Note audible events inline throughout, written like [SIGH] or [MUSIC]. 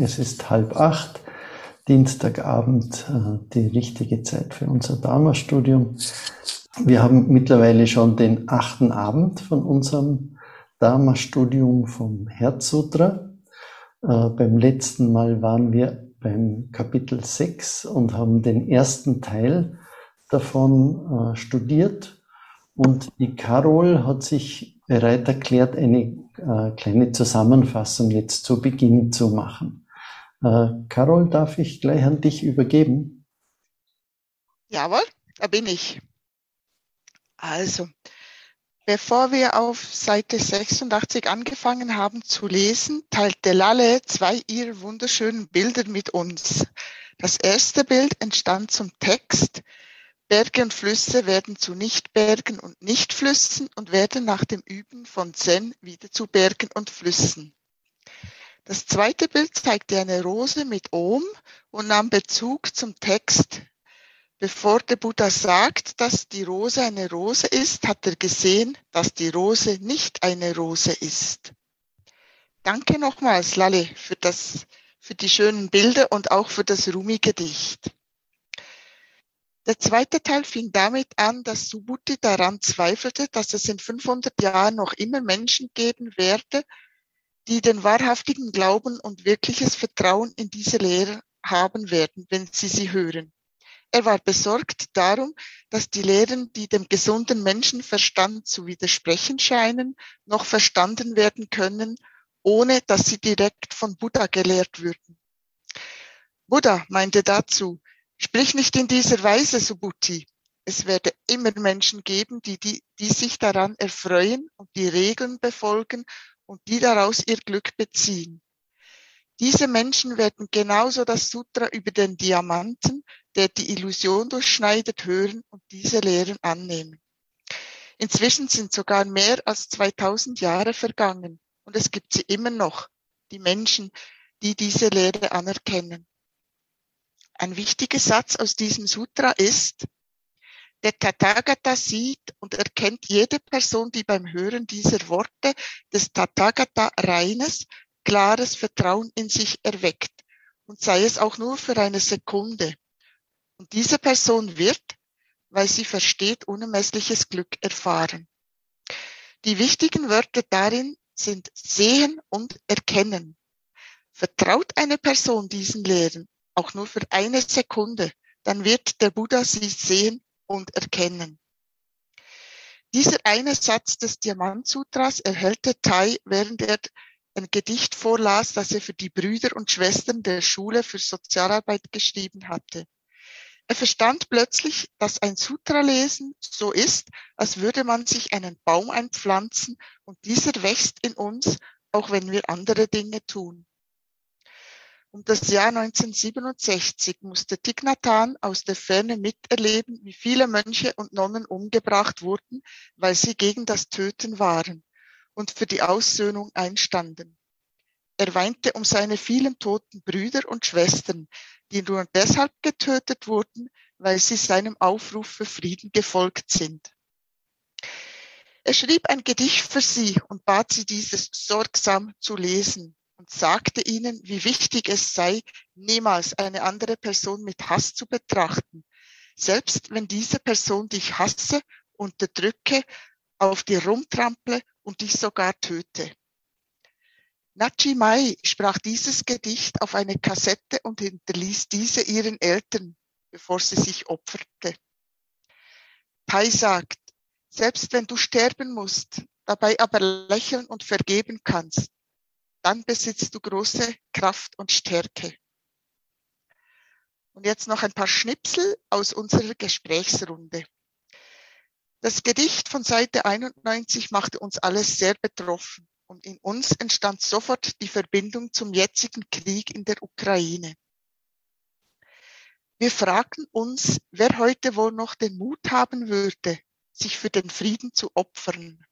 Es ist halb acht, Dienstagabend, äh, die richtige Zeit für unser Dharma-Studium. Wir haben mittlerweile schon den achten Abend von unserem Dharma-Studium vom Herzsutra. Äh, beim letzten Mal waren wir beim Kapitel 6 und haben den ersten Teil davon äh, studiert. Und die Carol hat sich bereit erklärt, eine kleine Zusammenfassung jetzt zu Beginn zu machen. Äh, Carol, darf ich gleich an dich übergeben? Jawohl, da bin ich. Also, bevor wir auf Seite 86 angefangen haben zu lesen, teilte Lalle zwei ihrer wunderschönen Bilder mit uns. Das erste Bild entstand zum Text, Berge und Flüsse werden zu Nichtbergen und Nichtflüssen und werden nach dem Üben von Zen wieder zu Bergen und Flüssen. Das zweite Bild zeigte eine Rose mit Om und nahm Bezug zum Text. Bevor der Buddha sagt, dass die Rose eine Rose ist, hat er gesehen, dass die Rose nicht eine Rose ist. Danke nochmals, Lalle, für das, für die schönen Bilder und auch für das Rumi-Gedicht. Der zweite Teil fing damit an, dass Subhuti daran zweifelte, dass es in 500 Jahren noch immer Menschen geben werde, die den wahrhaftigen Glauben und wirkliches Vertrauen in diese Lehre haben werden, wenn sie sie hören. Er war besorgt darum, dass die Lehren, die dem gesunden Menschenverstand zu widersprechen scheinen, noch verstanden werden können, ohne dass sie direkt von Buddha gelehrt würden. Buddha meinte dazu, sprich nicht in dieser Weise, Subhuti. Es werde immer Menschen geben, die, die, die sich daran erfreuen und die Regeln befolgen und die daraus ihr Glück beziehen. Diese Menschen werden genauso das Sutra über den Diamanten, der die Illusion durchschneidet, hören und diese Lehren annehmen. Inzwischen sind sogar mehr als 2000 Jahre vergangen und es gibt sie immer noch, die Menschen, die diese Lehre anerkennen. Ein wichtiger Satz aus diesem Sutra ist, der Tathagata sieht und erkennt jede Person, die beim Hören dieser Worte des Tathagata reines, klares Vertrauen in sich erweckt und sei es auch nur für eine Sekunde. Und diese Person wird, weil sie versteht, unermessliches Glück erfahren. Die wichtigen Wörter darin sind sehen und erkennen. Vertraut eine Person diesen Lehren, auch nur für eine Sekunde, dann wird der Buddha sie sehen und erkennen. Dieser eine Satz des Diamantsutras erhält der Thai, während er ein Gedicht vorlas, das er für die Brüder und Schwestern der Schule für Sozialarbeit geschrieben hatte. Er verstand plötzlich, dass ein Sutra lesen so ist, als würde man sich einen Baum einpflanzen und dieser wächst in uns, auch wenn wir andere Dinge tun. Um das Jahr 1967 musste Thich aus der Ferne miterleben, wie viele Mönche und Nonnen umgebracht wurden, weil sie gegen das Töten waren und für die Aussöhnung einstanden. Er weinte um seine vielen toten Brüder und Schwestern, die nur deshalb getötet wurden, weil sie seinem Aufruf für Frieden gefolgt sind. Er schrieb ein Gedicht für sie und bat sie, dieses sorgsam zu lesen und sagte ihnen, wie wichtig es sei, niemals eine andere Person mit Hass zu betrachten, selbst wenn diese Person dich hasse, unterdrücke, auf dir rumtrample und dich sogar töte. Nachi Mai sprach dieses Gedicht auf eine Kassette und hinterließ diese ihren Eltern, bevor sie sich opferte. Pai sagt, selbst wenn du sterben musst, dabei aber lächeln und vergeben kannst, dann besitzt du große Kraft und Stärke. Und jetzt noch ein paar Schnipsel aus unserer Gesprächsrunde. Das Gedicht von Seite 91 machte uns alles sehr betroffen und in uns entstand sofort die Verbindung zum jetzigen Krieg in der Ukraine. Wir fragten uns, wer heute wohl noch den Mut haben würde, sich für den Frieden zu opfern.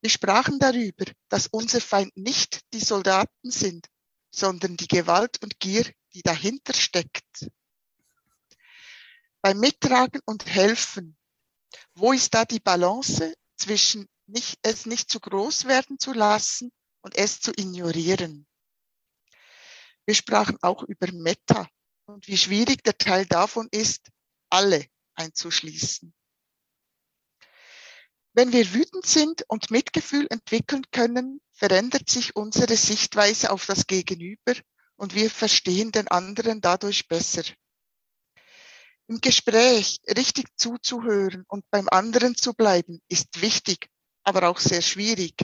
Wir sprachen darüber, dass unser Feind nicht die Soldaten sind, sondern die Gewalt und Gier, die dahinter steckt. Beim Mittragen und Helfen, wo ist da die Balance zwischen nicht, es nicht zu groß werden zu lassen und es zu ignorieren? Wir sprachen auch über Meta und wie schwierig der Teil davon ist, alle einzuschließen. Wenn wir wütend sind und Mitgefühl entwickeln können, verändert sich unsere Sichtweise auf das Gegenüber und wir verstehen den anderen dadurch besser. Im Gespräch richtig zuzuhören und beim anderen zu bleiben, ist wichtig, aber auch sehr schwierig.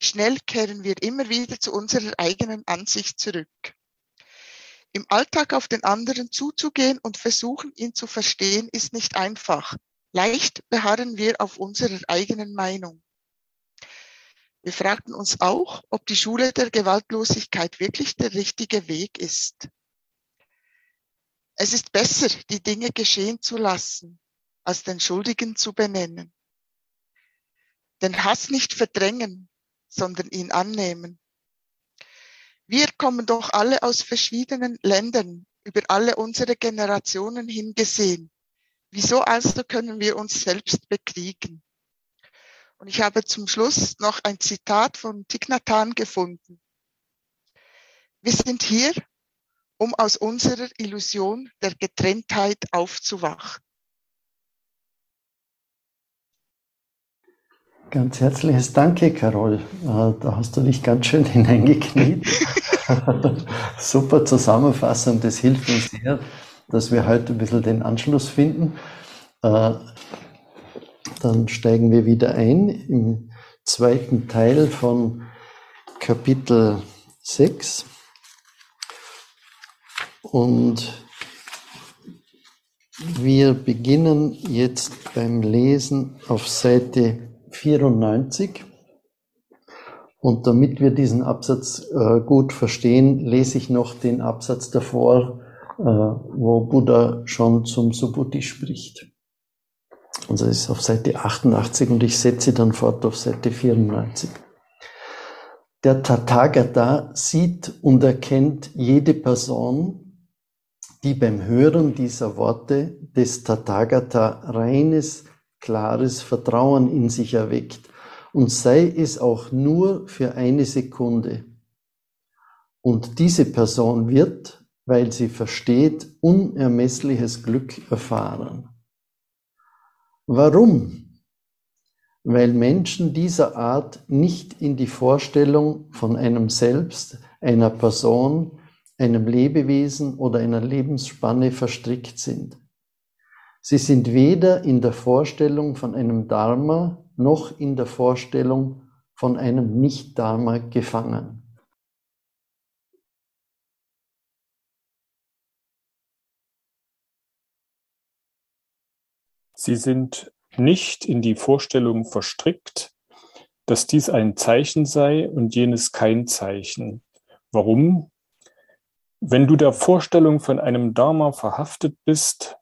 Schnell kehren wir immer wieder zu unserer eigenen Ansicht zurück. Im Alltag auf den anderen zuzugehen und versuchen, ihn zu verstehen, ist nicht einfach. Leicht beharren wir auf unserer eigenen Meinung. Wir fragten uns auch, ob die Schule der Gewaltlosigkeit wirklich der richtige Weg ist. Es ist besser, die Dinge geschehen zu lassen, als den Schuldigen zu benennen. Den Hass nicht verdrängen, sondern ihn annehmen. Wir kommen doch alle aus verschiedenen Ländern, über alle unsere Generationen hingesehen. Wieso also können wir uns selbst bekriegen? Und ich habe zum Schluss noch ein Zitat von Thich gefunden. Wir sind hier, um aus unserer Illusion der Getrenntheit aufzuwachen. Ganz herzliches Danke, Carol. Äh, da hast du dich ganz schön [LAUGHS] hineingekniet. Super Zusammenfassung, das hilft uns sehr dass wir heute ein bisschen den Anschluss finden. Äh, dann steigen wir wieder ein im zweiten Teil von Kapitel 6. Und wir beginnen jetzt beim Lesen auf Seite 94. Und damit wir diesen Absatz äh, gut verstehen, lese ich noch den Absatz davor, wo Buddha schon zum Subhuti spricht. Und das ist auf Seite 88 und ich setze dann fort auf Seite 94. Der Tathagata sieht und erkennt jede Person, die beim Hören dieser Worte des Tathagata reines, klares Vertrauen in sich erweckt und sei es auch nur für eine Sekunde. Und diese Person wird, weil sie versteht, unermessliches Glück erfahren. Warum? Weil Menschen dieser Art nicht in die Vorstellung von einem Selbst, einer Person, einem Lebewesen oder einer Lebensspanne verstrickt sind. Sie sind weder in der Vorstellung von einem Dharma noch in der Vorstellung von einem Nicht-Dharma gefangen. Sie sind nicht in die Vorstellung verstrickt, dass dies ein Zeichen sei und jenes kein Zeichen. Warum? Wenn du der Vorstellung von einem Dharma verhaftet bist,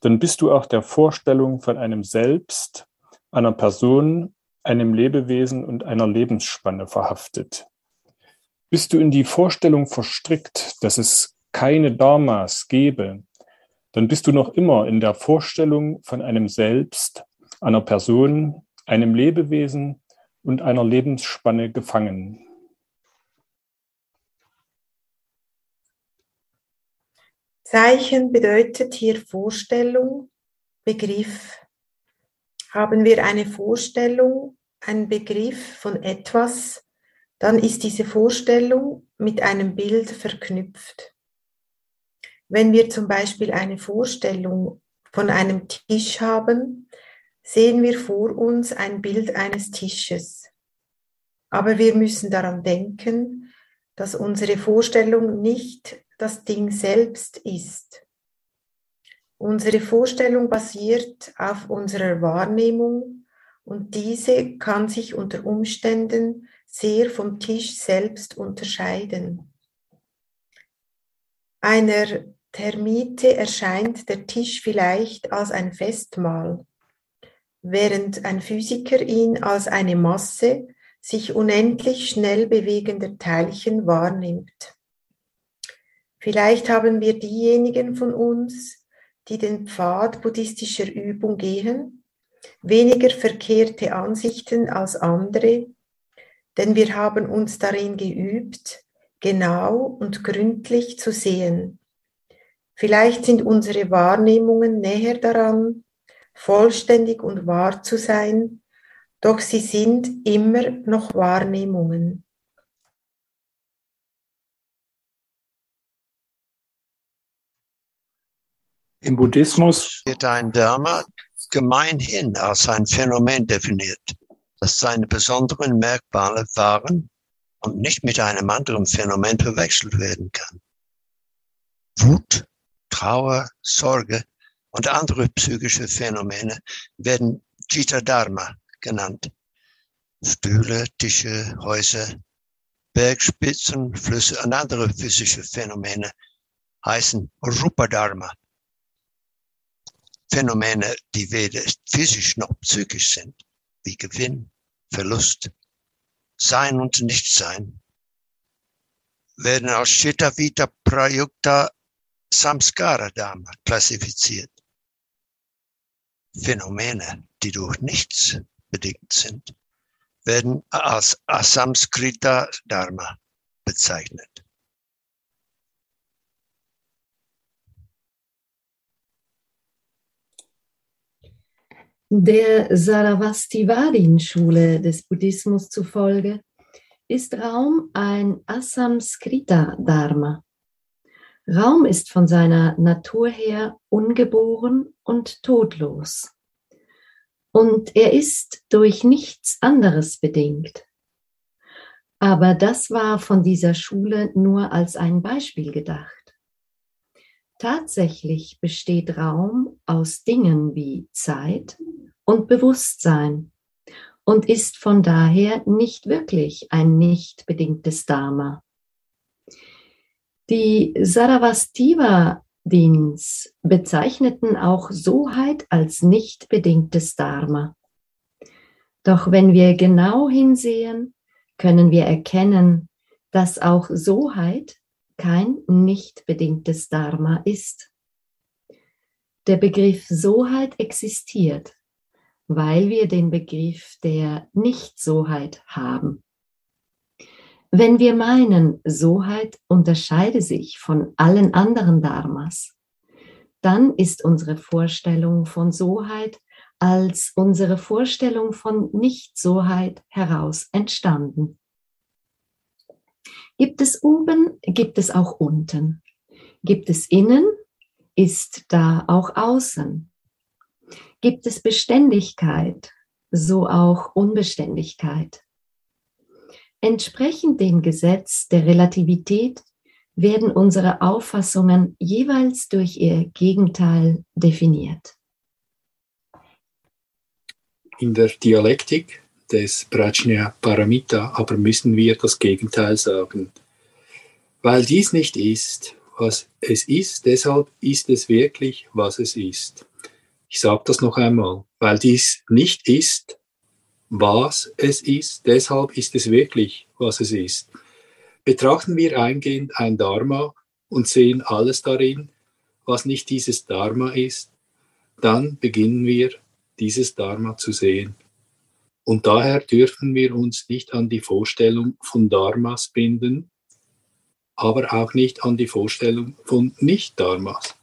dann bist du auch der Vorstellung von einem Selbst, einer Person, einem Lebewesen und einer Lebensspanne verhaftet. Bist du in die Vorstellung verstrickt, dass es keine Dharmas gebe, dann bist du noch immer in der Vorstellung von einem Selbst, einer Person, einem Lebewesen und einer Lebensspanne gefangen. Zeichen bedeutet hier Vorstellung, Begriff. Haben wir eine Vorstellung, einen Begriff von etwas, dann ist diese Vorstellung mit einem Bild verknüpft. Wenn wir zum Beispiel eine Vorstellung von einem Tisch haben, sehen wir vor uns ein Bild eines Tisches. Aber wir müssen daran denken, dass unsere Vorstellung nicht das Ding selbst ist. Unsere Vorstellung basiert auf unserer Wahrnehmung und diese kann sich unter Umständen sehr vom Tisch selbst unterscheiden. Einer Termite erscheint der Tisch vielleicht als ein Festmahl, während ein Physiker ihn als eine Masse sich unendlich schnell bewegender Teilchen wahrnimmt. Vielleicht haben wir diejenigen von uns, die den Pfad buddhistischer Übung gehen, weniger verkehrte Ansichten als andere, denn wir haben uns darin geübt, genau und gründlich zu sehen. Vielleicht sind unsere Wahrnehmungen näher daran, vollständig und wahr zu sein, doch sie sind immer noch Wahrnehmungen. Im Buddhismus wird ein Dharma gemeinhin als ein Phänomen definiert, das seine besonderen Merkmale waren und nicht mit einem anderen Phänomen verwechselt werden kann. Wut, Trauer, Sorge und andere psychische Phänomene werden Jita Dharma genannt. Stühle, Tische, Häuser, Bergspitzen, Flüsse und andere physische Phänomene heißen Rupa Dharma. Phänomene, die weder physisch noch psychisch sind, wie Gewinn, Verlust, Sein und Nichtsein, werden als Chitta Vita Prayukta Samskara Dharma klassifiziert. Phänomene, die durch nichts bedingt sind, werden als Asamskrita Dharma bezeichnet. Der Saravastivadin-Schule des Buddhismus zufolge ist Raum ein Asamskrita-Dharma. Raum ist von seiner Natur her ungeboren und todlos. Und er ist durch nichts anderes bedingt. Aber das war von dieser Schule nur als ein Beispiel gedacht. Tatsächlich besteht Raum aus Dingen wie Zeit und Bewusstsein und ist von daher nicht wirklich ein nicht bedingtes Dharma. Die Saravastiva-Dins bezeichneten auch Soheit als nicht bedingtes Dharma. Doch wenn wir genau hinsehen, können wir erkennen, dass auch Soheit kein nicht bedingtes Dharma ist. Der Begriff Soheit existiert, weil wir den Begriff der Nicht-Soheit haben. Wenn wir meinen, Soheit unterscheide sich von allen anderen Dharmas, dann ist unsere Vorstellung von Soheit als unsere Vorstellung von Nicht-Soheit heraus entstanden. Gibt es oben, gibt es auch unten. Gibt es innen, ist da auch außen. Gibt es Beständigkeit, so auch Unbeständigkeit. Entsprechend dem Gesetz der Relativität werden unsere Auffassungen jeweils durch ihr Gegenteil definiert. In der Dialektik des Prajna Paramita aber müssen wir das Gegenteil sagen. Weil dies nicht ist, was es ist, deshalb ist es wirklich, was es ist. Ich sage das noch einmal. Weil dies nicht ist, was es ist, deshalb ist es wirklich, was es ist. Betrachten wir eingehend ein Dharma und sehen alles darin, was nicht dieses Dharma ist, dann beginnen wir dieses Dharma zu sehen. Und daher dürfen wir uns nicht an die Vorstellung von Dharmas binden, aber auch nicht an die Vorstellung von Nicht-Dharmas.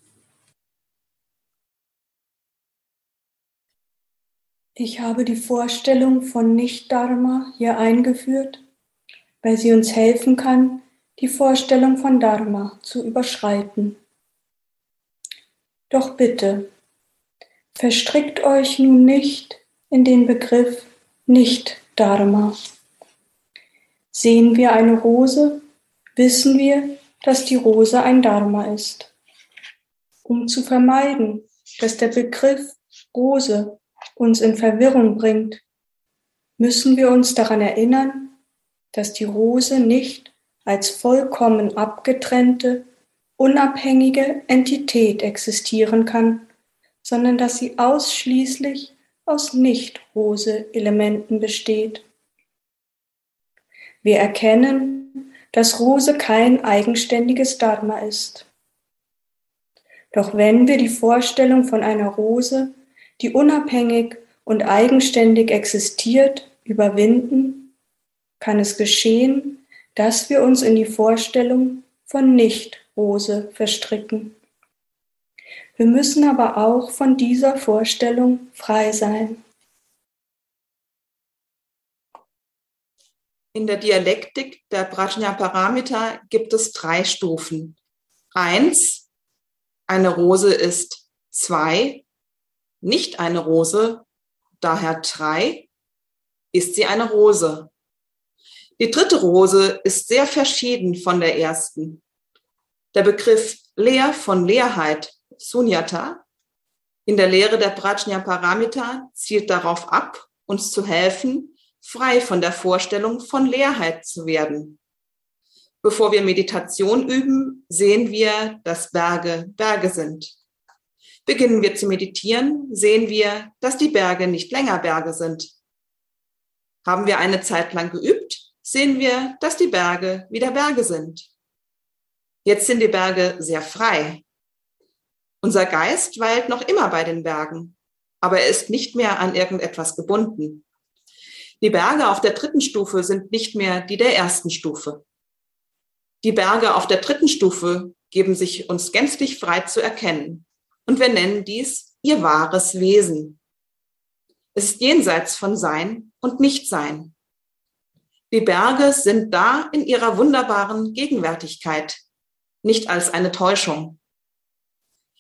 Ich habe die Vorstellung von Nicht-Dharma hier eingeführt, weil sie uns helfen kann, die Vorstellung von Dharma zu überschreiten. Doch bitte, verstrickt euch nun nicht in den Begriff Nicht-Dharma. Sehen wir eine Rose, wissen wir, dass die Rose ein Dharma ist. Um zu vermeiden, dass der Begriff Rose uns in Verwirrung bringt, müssen wir uns daran erinnern, dass die Rose nicht als vollkommen abgetrennte, unabhängige Entität existieren kann, sondern dass sie ausschließlich aus Nicht-Rose-Elementen besteht. Wir erkennen, dass Rose kein eigenständiges Dharma ist. Doch wenn wir die Vorstellung von einer Rose die unabhängig und eigenständig existiert, überwinden, kann es geschehen, dass wir uns in die Vorstellung von Nicht-Rose verstricken. Wir müssen aber auch von dieser Vorstellung frei sein. In der Dialektik der Prajnaparamita gibt es drei Stufen. Eins, eine Rose ist zwei, nicht eine Rose, daher drei, ist sie eine Rose. Die dritte Rose ist sehr verschieden von der ersten. Der Begriff leer von Leerheit, Sunyata, in der Lehre der Prajnaparamita zielt darauf ab, uns zu helfen, frei von der Vorstellung von Leerheit zu werden. Bevor wir Meditation üben, sehen wir, dass Berge Berge sind. Beginnen wir zu meditieren, sehen wir, dass die Berge nicht länger Berge sind. Haben wir eine Zeit lang geübt, sehen wir, dass die Berge wieder Berge sind. Jetzt sind die Berge sehr frei. Unser Geist weilt noch immer bei den Bergen, aber er ist nicht mehr an irgendetwas gebunden. Die Berge auf der dritten Stufe sind nicht mehr die der ersten Stufe. Die Berge auf der dritten Stufe geben sich uns gänzlich frei zu erkennen. Und wir nennen dies ihr wahres Wesen. Es ist jenseits von Sein und Nichtsein. Die Berge sind da in ihrer wunderbaren Gegenwärtigkeit, nicht als eine Täuschung.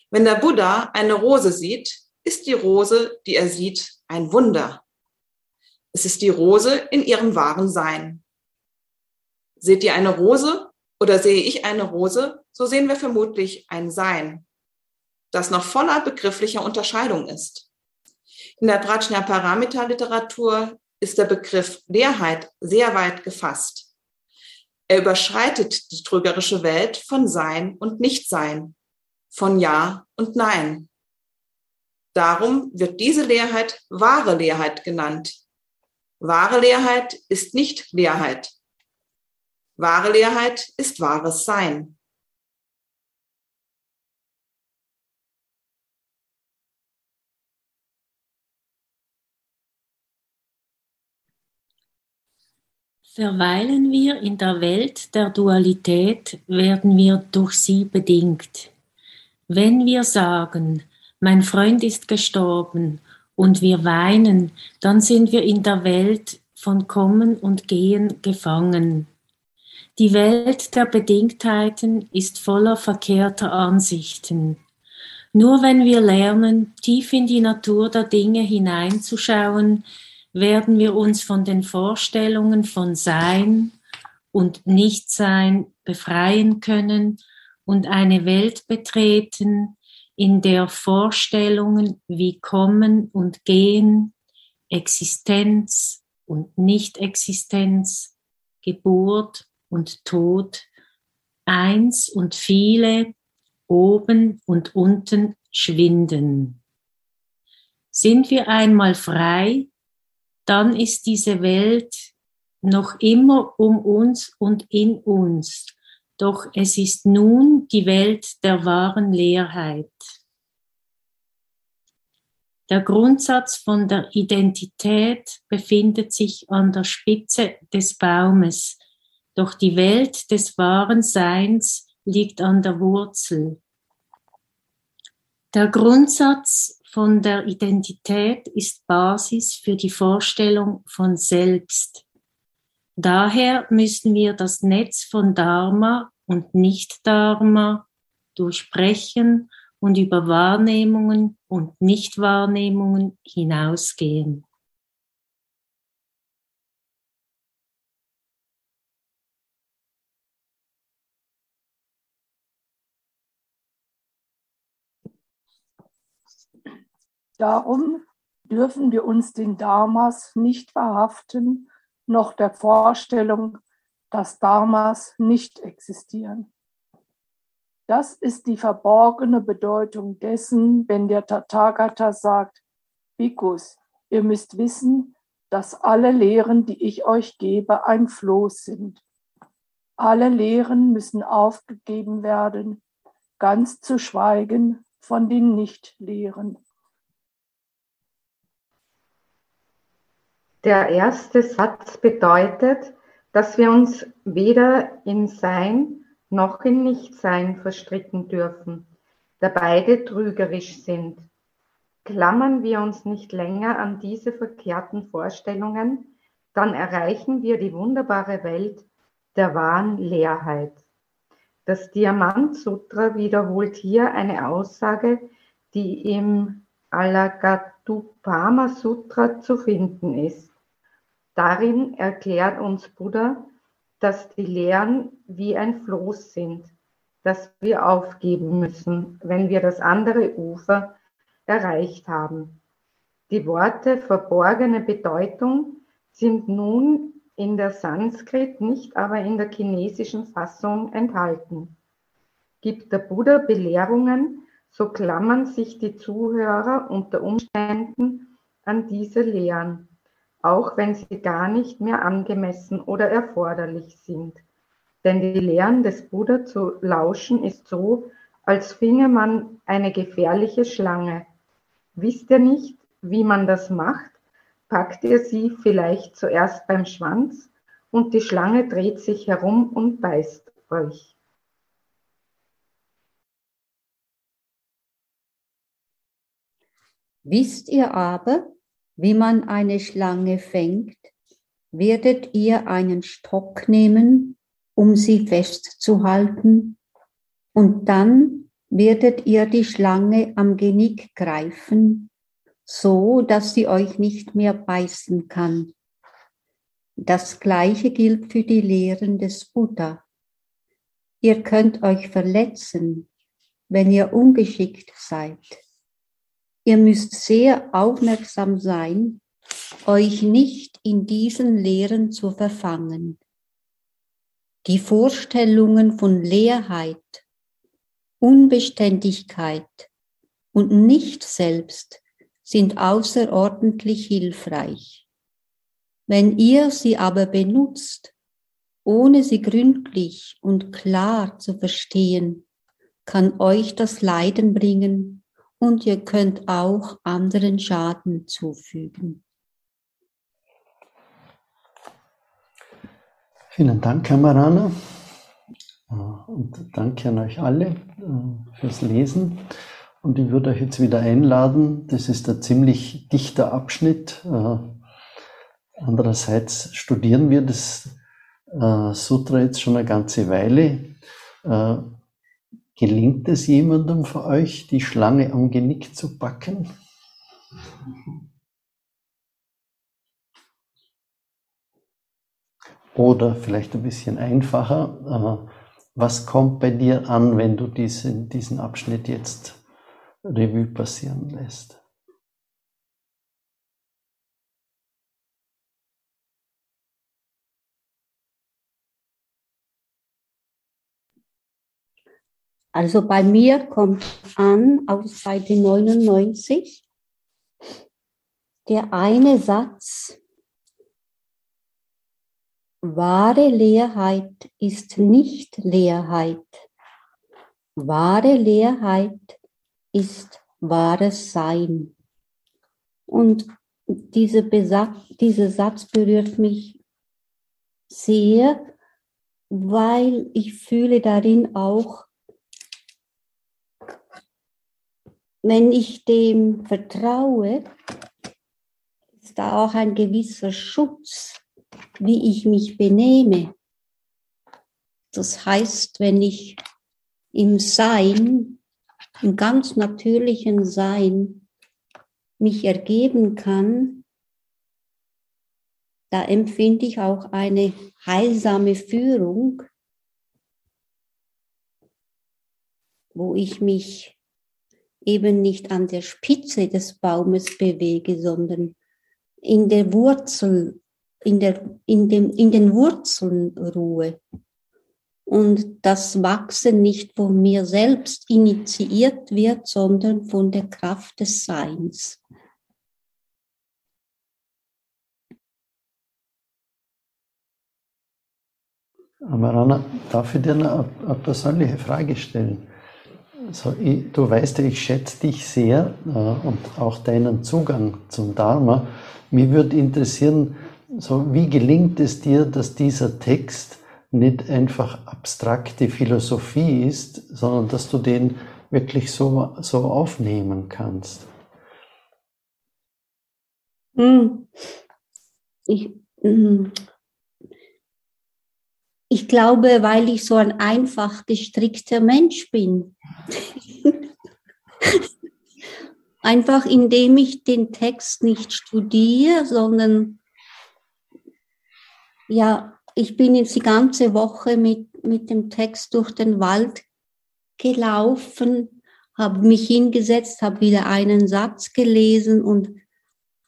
Wenn der Buddha eine Rose sieht, ist die Rose, die er sieht, ein Wunder. Es ist die Rose in ihrem wahren Sein. Seht ihr eine Rose, oder sehe ich eine Rose, so sehen wir vermutlich ein Sein, das noch voller begrifflicher Unterscheidung ist. In der Prajnaparamita-Literatur ist der Begriff Leerheit sehr weit gefasst. Er überschreitet die trügerische Welt von Sein und Nichtsein, von Ja und Nein. Darum wird diese Leerheit wahre Leerheit genannt. Wahre Leerheit ist nicht Leerheit. Wahre Leerheit ist wahres Sein. Verweilen wir in der Welt der Dualität, werden wir durch sie bedingt. Wenn wir sagen, mein Freund ist gestorben und wir weinen, dann sind wir in der Welt von Kommen und Gehen gefangen. Die Welt der Bedingtheiten ist voller verkehrter Ansichten. Nur wenn wir lernen, tief in die Natur der Dinge hineinzuschauen, werden wir uns von den Vorstellungen von Sein und Nichtsein befreien können und eine Welt betreten, in der Vorstellungen wie Kommen und Gehen, Existenz und Nichtexistenz, Geburt und Tod, eins und viele, oben und unten schwinden. Sind wir einmal frei, dann ist diese Welt noch immer um uns und in uns. Doch es ist nun die Welt der wahren Leerheit. Der Grundsatz von der Identität befindet sich an der Spitze des Baumes, doch die Welt des wahren Seins liegt an der Wurzel. Der Grundsatz von der Identität ist Basis für die Vorstellung von Selbst. Daher müssen wir das Netz von Dharma und Nicht-Dharma durchbrechen und über Wahrnehmungen und Nichtwahrnehmungen hinausgehen. Darum dürfen wir uns den Dharmas nicht verhaften, noch der Vorstellung, dass Dharmas nicht existieren. Das ist die verborgene Bedeutung dessen, wenn der Tathagata sagt, Bhikkhus, ihr müsst wissen, dass alle Lehren, die ich euch gebe, ein Floß sind. Alle Lehren müssen aufgegeben werden, ganz zu schweigen von den Nichtlehren. Der erste Satz bedeutet, dass wir uns weder in Sein noch in Nichtsein verstricken dürfen, da beide trügerisch sind. Klammern wir uns nicht länger an diese verkehrten Vorstellungen, dann erreichen wir die wunderbare Welt der wahren Leerheit. Das Diamant Sutra wiederholt hier eine Aussage, die im Alagatupama Sutra zu finden ist. Darin erklärt uns Buddha, dass die Lehren wie ein Floß sind, das wir aufgeben müssen, wenn wir das andere Ufer erreicht haben. Die Worte verborgene Bedeutung sind nun in der Sanskrit, nicht aber in der chinesischen Fassung enthalten. Gibt der Buddha Belehrungen, so klammern sich die Zuhörer unter Umständen an diese Lehren, auch wenn sie gar nicht mehr angemessen oder erforderlich sind. Denn die Lehren des Buddha zu lauschen ist so, als finge man eine gefährliche Schlange. Wisst ihr nicht, wie man das macht? Packt ihr sie vielleicht zuerst beim Schwanz und die Schlange dreht sich herum und beißt euch. Wisst ihr aber, wie man eine Schlange fängt, werdet ihr einen Stock nehmen, um sie festzuhalten, und dann werdet ihr die Schlange am Genick greifen, so dass sie euch nicht mehr beißen kann. Das gleiche gilt für die Lehren des Buddha. Ihr könnt euch verletzen, wenn ihr ungeschickt seid. Ihr müsst sehr aufmerksam sein, euch nicht in diesen Lehren zu verfangen. Die Vorstellungen von Leerheit Unbeständigkeit und nicht selbst sind außerordentlich hilfreich. Wenn ihr sie aber benutzt, ohne sie gründlich und klar zu verstehen, kann euch das Leiden bringen und ihr könnt auch anderen Schaden zufügen. Vielen Dank, Herr Marana. Und danke an euch alle äh, fürs Lesen. Und ich würde euch jetzt wieder einladen. Das ist ein ziemlich dichter Abschnitt. Äh, andererseits studieren wir das äh, Sutra jetzt schon eine ganze Weile. Gelingt es jemandem von euch, die Schlange am Genick zu packen? Oder vielleicht ein bisschen einfacher, was kommt bei dir an, wenn du diesen, diesen Abschnitt jetzt Revue passieren lässt? Also bei mir kommt an auf Seite 99 der eine Satz, Wahre Leerheit ist nicht Leerheit. Wahre Leerheit ist wahres Sein. Und diese dieser Satz berührt mich sehr, weil ich fühle darin auch, wenn ich dem vertraue, ist da auch ein gewisser Schutz wie ich mich benehme. Das heißt, wenn ich im Sein, im ganz natürlichen Sein mich ergeben kann, da empfinde ich auch eine heilsame Führung, wo ich mich eben nicht an der Spitze des Baumes bewege, sondern in der Wurzel in, der, in, dem, in den Wurzeln ruhe und das Wachsen nicht von mir selbst initiiert wird, sondern von der Kraft des Seins. Amarana, darf ich dir eine, eine persönliche Frage stellen? Also ich, du weißt ja, ich schätze dich sehr äh, und auch deinen Zugang zum Dharma. Mir würde interessieren, so, wie gelingt es dir, dass dieser Text nicht einfach abstrakte Philosophie ist, sondern dass du den wirklich so, so aufnehmen kannst? Hm. Ich, hm. ich glaube, weil ich so ein einfach gestrickter Mensch bin. [LAUGHS] einfach indem ich den Text nicht studiere, sondern ja, ich bin jetzt die ganze Woche mit, mit dem Text durch den Wald gelaufen, habe mich hingesetzt, habe wieder einen Satz gelesen und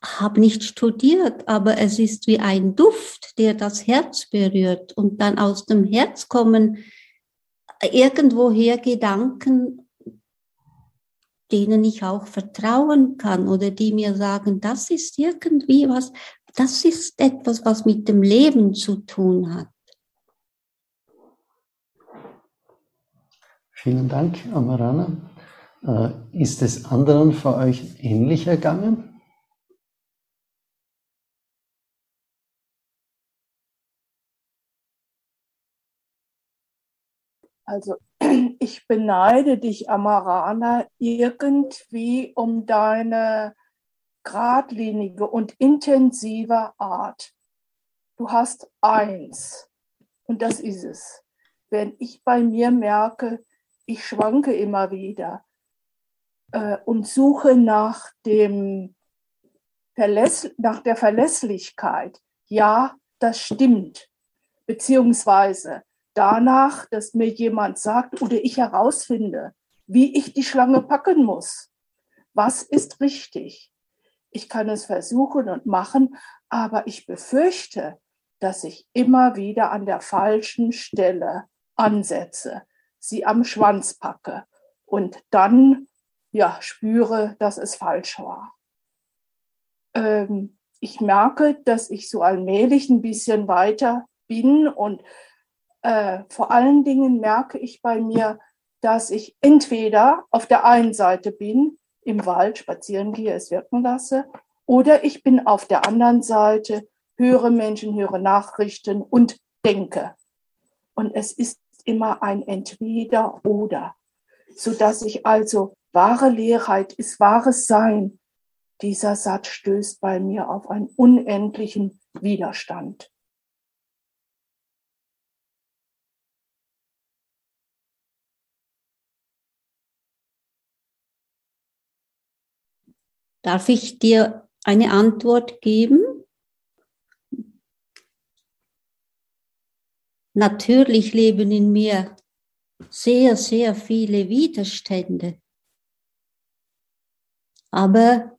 habe nicht studiert, aber es ist wie ein Duft, der das Herz berührt. Und dann aus dem Herz kommen irgendwoher Gedanken, denen ich auch vertrauen kann oder die mir sagen, das ist irgendwie was, das ist etwas, was mit dem Leben zu tun hat. Vielen Dank, Amarana. Äh, ist es anderen für euch ähnlich ergangen? Also [CLEARS THROAT] ich beneide dich, Amarana, irgendwie um deine geradlinige und intensive Art. Du hast eins und das ist es. Wenn ich bei mir merke, ich schwanke immer wieder äh, und suche nach, dem Verläss nach der Verlässlichkeit. Ja, das stimmt. Beziehungsweise danach, dass mir jemand sagt oder ich herausfinde, wie ich die Schlange packen muss. Was ist richtig? Ich kann es versuchen und machen, aber ich befürchte, dass ich immer wieder an der falschen Stelle ansetze sie am Schwanz packe und dann ja spüre, dass es falsch war. Ähm, ich merke, dass ich so allmählich ein bisschen weiter bin und äh, vor allen Dingen merke ich bei mir, dass ich entweder auf der einen Seite bin, im Wald spazieren gehe, es wirken lasse, oder ich bin auf der anderen Seite, höre Menschen, höre Nachrichten und denke. Und es ist immer ein Entweder oder, so dass ich also wahre Leerheit ist wahres Sein. Dieser Satz stößt bei mir auf einen unendlichen Widerstand. Darf ich dir eine Antwort geben? Natürlich leben in mir sehr, sehr viele Widerstände. Aber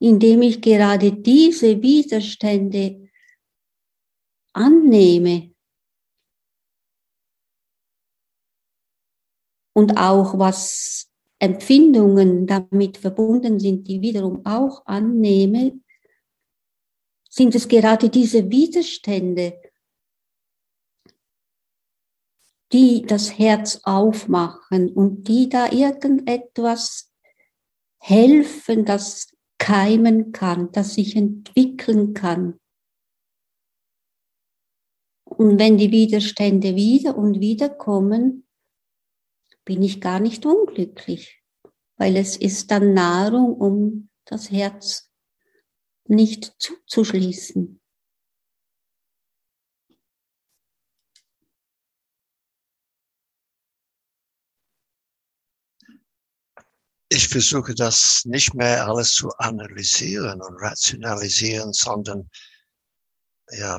indem ich gerade diese Widerstände annehme und auch was Empfindungen damit verbunden sind, die wiederum auch annehme, sind es gerade diese Widerstände, die das Herz aufmachen und die da irgendetwas helfen, das keimen kann, das sich entwickeln kann. Und wenn die Widerstände wieder und wieder kommen, bin ich gar nicht unglücklich, weil es ist dann Nahrung, um das Herz nicht zuzuschließen. ich versuche das nicht mehr alles zu analysieren und rationalisieren, sondern ja,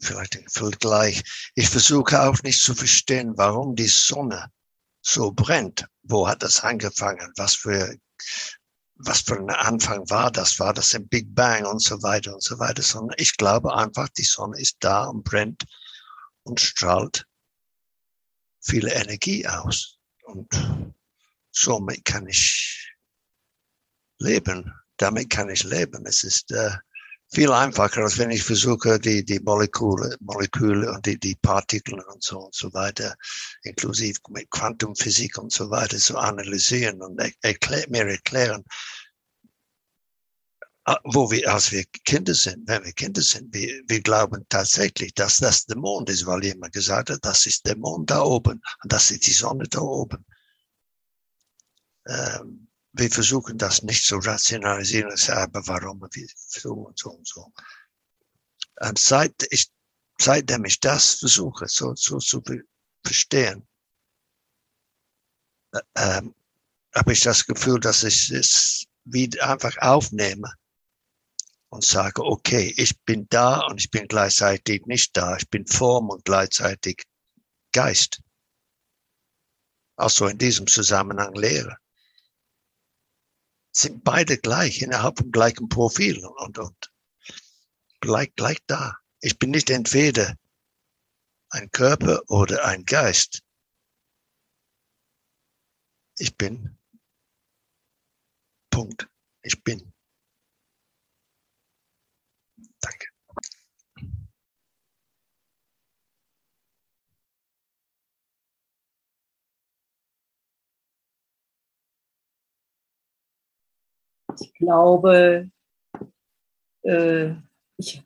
vielleicht völlig gleich. Ich versuche auch nicht zu verstehen, warum die Sonne so brennt. Wo hat das angefangen? Was für, was für ein Anfang war das? War das ein Big Bang und so weiter und so weiter? Sondern ich glaube einfach, die Sonne ist da und brennt und strahlt viele Energie aus. Und somit kann ich leben. Damit kann ich leben. Es ist äh, viel einfacher, als wenn ich versuche, die, die Moleküle, Moleküle und die, die Partikel und so und so weiter, inklusive mit Quantumphysik und so weiter, zu analysieren und erklär, mir erklären, Ah, wo wir, als wir Kinder sind, wenn wir Kinder sind, wir, wir glauben tatsächlich, dass das der Mond ist, weil jemand gesagt hat, das ist der Mond da oben und das ist die Sonne da oben. Ähm, wir versuchen das nicht zu rationalisieren aber warum wir so und so und so. Und seit ich, seitdem ich das versuche, so, so zu verstehen, äh, ähm, habe ich das Gefühl, dass ich es wieder einfach aufnehme und sage, okay, ich bin da und ich bin gleichzeitig nicht da. Ich bin Form und gleichzeitig Geist. Also in diesem Zusammenhang Lehre. Sind beide gleich, innerhalb vom gleichen Profil und, und gleich, gleich da. Ich bin nicht entweder ein Körper oder ein Geist. Ich bin. Punkt. Ich bin. Ich glaube, äh, ich,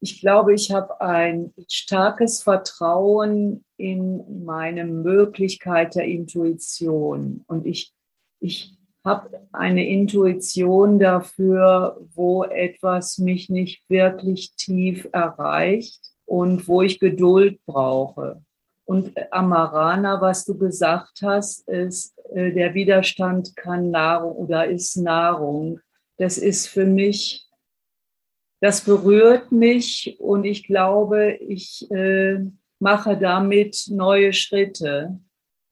ich glaube, ich habe ein starkes Vertrauen in meine Möglichkeit der Intuition. Und ich, ich habe eine Intuition dafür, wo etwas mich nicht wirklich tief erreicht und wo ich Geduld brauche. Und Amarana, was du gesagt hast, ist, äh, der Widerstand kann Nahrung oder ist Nahrung. Das ist für mich, das berührt mich und ich glaube, ich äh, mache damit neue Schritte.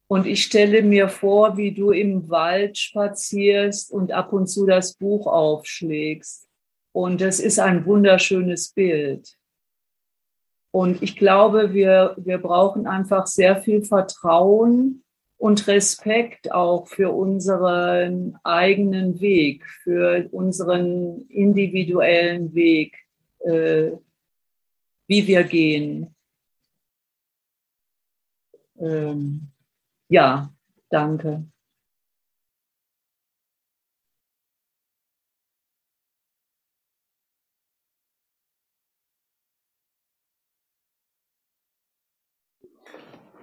Und ich stelle mir vor, wie du im Wald spazierst und ab und zu das Buch aufschlägst. Und das ist ein wunderschönes Bild. Und ich glaube, wir, wir brauchen einfach sehr viel Vertrauen und Respekt auch für unseren eigenen Weg, für unseren individuellen Weg, äh, wie wir gehen. Ähm ja, danke.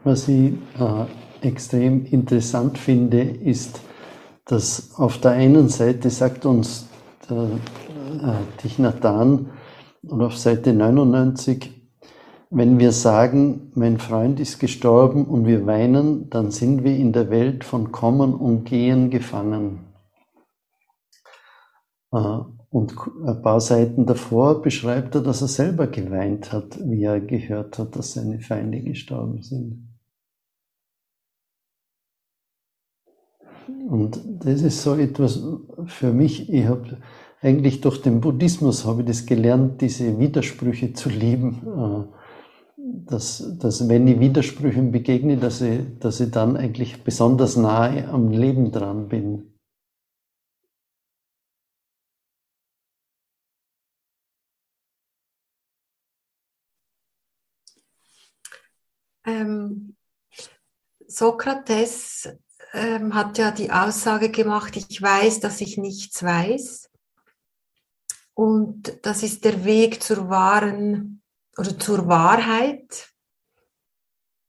Was ich äh, extrem interessant finde, ist, dass auf der einen Seite sagt uns der äh, Tichnatan und auf Seite 99, wenn wir sagen, mein Freund ist gestorben und wir weinen, dann sind wir in der Welt von Kommen und Gehen gefangen. Äh, und ein paar Seiten davor beschreibt er, dass er selber geweint hat, wie er gehört hat, dass seine Feinde gestorben sind. Und das ist so etwas für mich, ich habe eigentlich durch den Buddhismus habe ich das gelernt, diese Widersprüche zu lieben äh, dass, dass wenn ich Widersprüchen begegne, dass ich, dass ich dann eigentlich besonders nahe am Leben dran bin. Ähm, Sokrates ähm, hat ja die Aussage gemacht, ich weiß, dass ich nichts weiß. Und das ist der Weg zur wahren oder zur Wahrheit.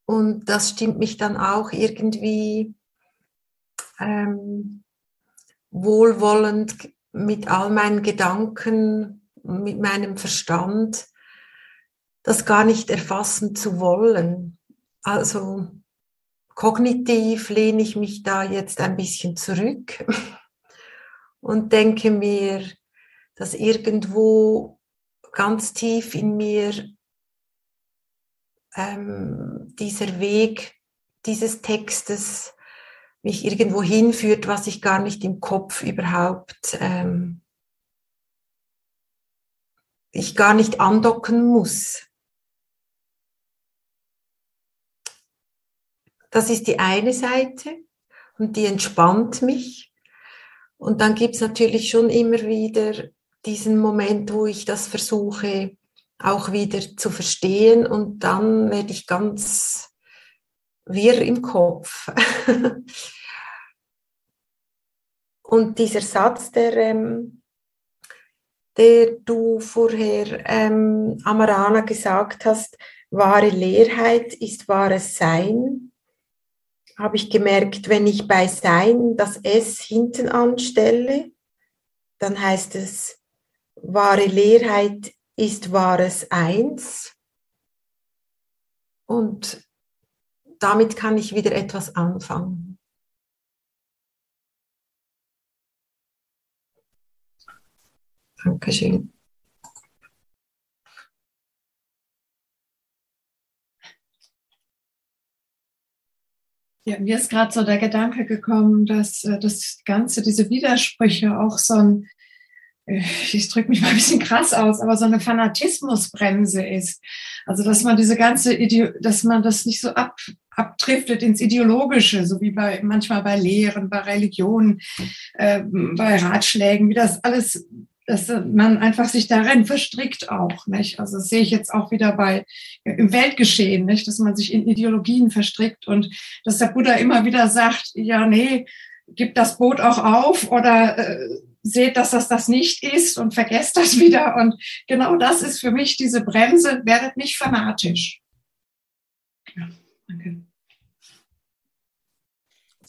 Und das stimmt mich dann auch irgendwie ähm, wohlwollend mit all meinen Gedanken, mit meinem Verstand, das gar nicht erfassen zu wollen. Also kognitiv lehne ich mich da jetzt ein bisschen zurück [LAUGHS] und denke mir, dass irgendwo ganz tief in mir ähm, dieser Weg dieses Textes mich irgendwo hinführt, was ich gar nicht im Kopf überhaupt, ähm, ich gar nicht andocken muss. Das ist die eine Seite und die entspannt mich. Und dann gibt es natürlich schon immer wieder diesen Moment, wo ich das versuche auch wieder zu verstehen und dann werde ich ganz wirr im Kopf. [LAUGHS] und dieser Satz, der, ähm, der du vorher, ähm, Amarana, gesagt hast, wahre Leerheit ist wahres Sein, habe ich gemerkt, wenn ich bei Sein das S hinten anstelle, dann heißt es, wahre Leerheit ist wahres Eins. Und damit kann ich wieder etwas anfangen. Dankeschön. Ja, mir ist gerade so der Gedanke gekommen, dass äh, das Ganze, diese Widersprüche auch so ein, äh, ich drücke mich mal ein bisschen krass aus, aber so eine Fanatismusbremse ist. Also dass man diese ganze, Ideo dass man das nicht so ab, abdriftet ins Ideologische, so wie bei manchmal bei Lehren, bei Religionen, äh, bei Ratschlägen, wie das alles dass man einfach sich darin verstrickt auch, nicht? Also das sehe ich jetzt auch wieder bei im Weltgeschehen, nicht? Dass man sich in Ideologien verstrickt und dass der Buddha immer wieder sagt, ja, nee, gib das Boot auch auf oder äh, seht, dass das das nicht ist und vergesst das wieder. Und genau das ist für mich diese Bremse, werdet nicht fanatisch. Ja, danke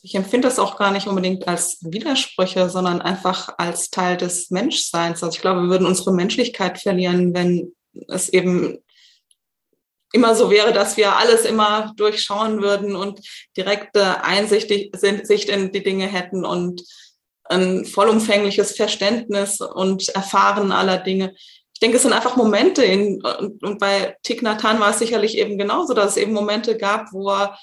ich empfinde das auch gar nicht unbedingt als Widersprüche, sondern einfach als Teil des Menschseins. Also ich glaube, wir würden unsere Menschlichkeit verlieren, wenn es eben immer so wäre, dass wir alles immer durchschauen würden und direkte Einsicht Sicht in die Dinge hätten und ein vollumfängliches Verständnis und Erfahren aller Dinge. Ich denke, es sind einfach Momente in, und bei Thich Nhat Hanh war es sicherlich eben genauso, dass es eben Momente gab, wo er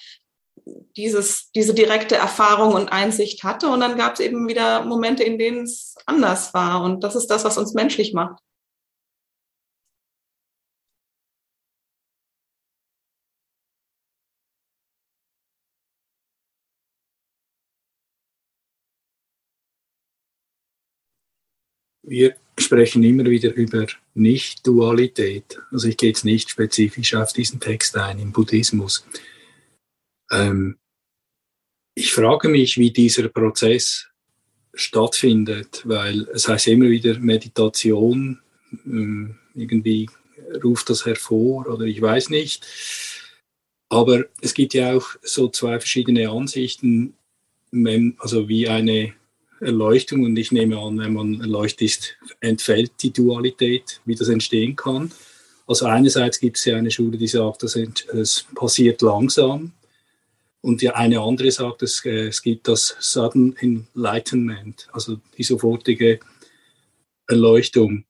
dieses, diese direkte Erfahrung und Einsicht hatte. Und dann gab es eben wieder Momente, in denen es anders war. Und das ist das, was uns menschlich macht. Wir sprechen immer wieder über Nicht-Dualität. Also ich gehe jetzt nicht spezifisch auf diesen Text ein im Buddhismus. Ähm, ich frage mich, wie dieser Prozess stattfindet, weil es heißt immer wieder Meditation, ähm, irgendwie ruft das hervor oder ich weiß nicht. Aber es gibt ja auch so zwei verschiedene Ansichten, also wie eine Erleuchtung und ich nehme an, wenn man erleuchtet entfällt die Dualität, wie das entstehen kann. Also einerseits gibt es ja eine Schule, die sagt, es passiert langsam und ja, eine andere sagt, es, äh, es gibt das Sudden Enlightenment, also die sofortige Erleuchtung.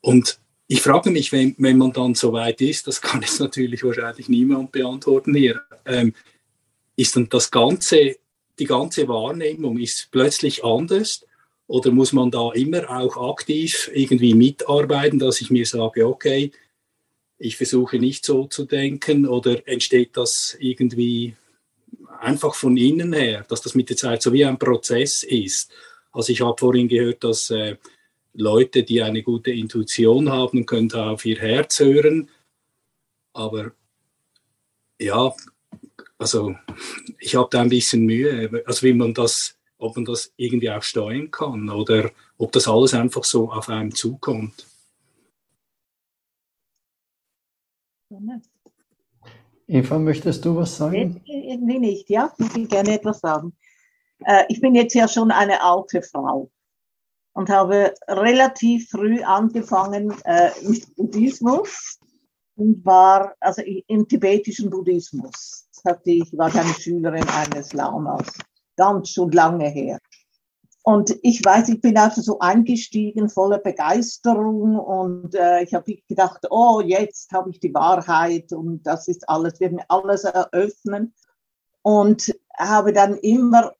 Und ich frage mich, wenn, wenn man dann so weit ist, das kann jetzt natürlich wahrscheinlich niemand beantworten hier, ähm, ist dann das ganze, die ganze Wahrnehmung ist plötzlich anders oder muss man da immer auch aktiv irgendwie mitarbeiten, dass ich mir sage, okay, ich versuche nicht so zu denken oder entsteht das irgendwie einfach von innen her, dass das mit der Zeit so wie ein Prozess ist. Also ich habe vorhin gehört, dass äh, Leute, die eine gute Intuition haben, können da auf ihr Herz hören. Aber ja, also ich habe da ein bisschen Mühe, also wie man das, ob man das irgendwie auch steuern kann oder ob das alles einfach so auf einem zukommt. Eva, möchtest du was sagen? Irgendwie nicht, ja, ich will gerne etwas sagen. Äh, ich bin jetzt ja schon eine alte Frau und habe relativ früh angefangen äh, mit Buddhismus und war also im tibetischen Buddhismus. Hatte ich war eine Schülerin eines Lamas, ganz schon lange her. Und ich weiß, ich bin also so eingestiegen, voller Begeisterung und äh, ich habe gedacht, oh, jetzt habe ich die Wahrheit und das ist alles, wird mir alles eröffnen. Und habe dann immer,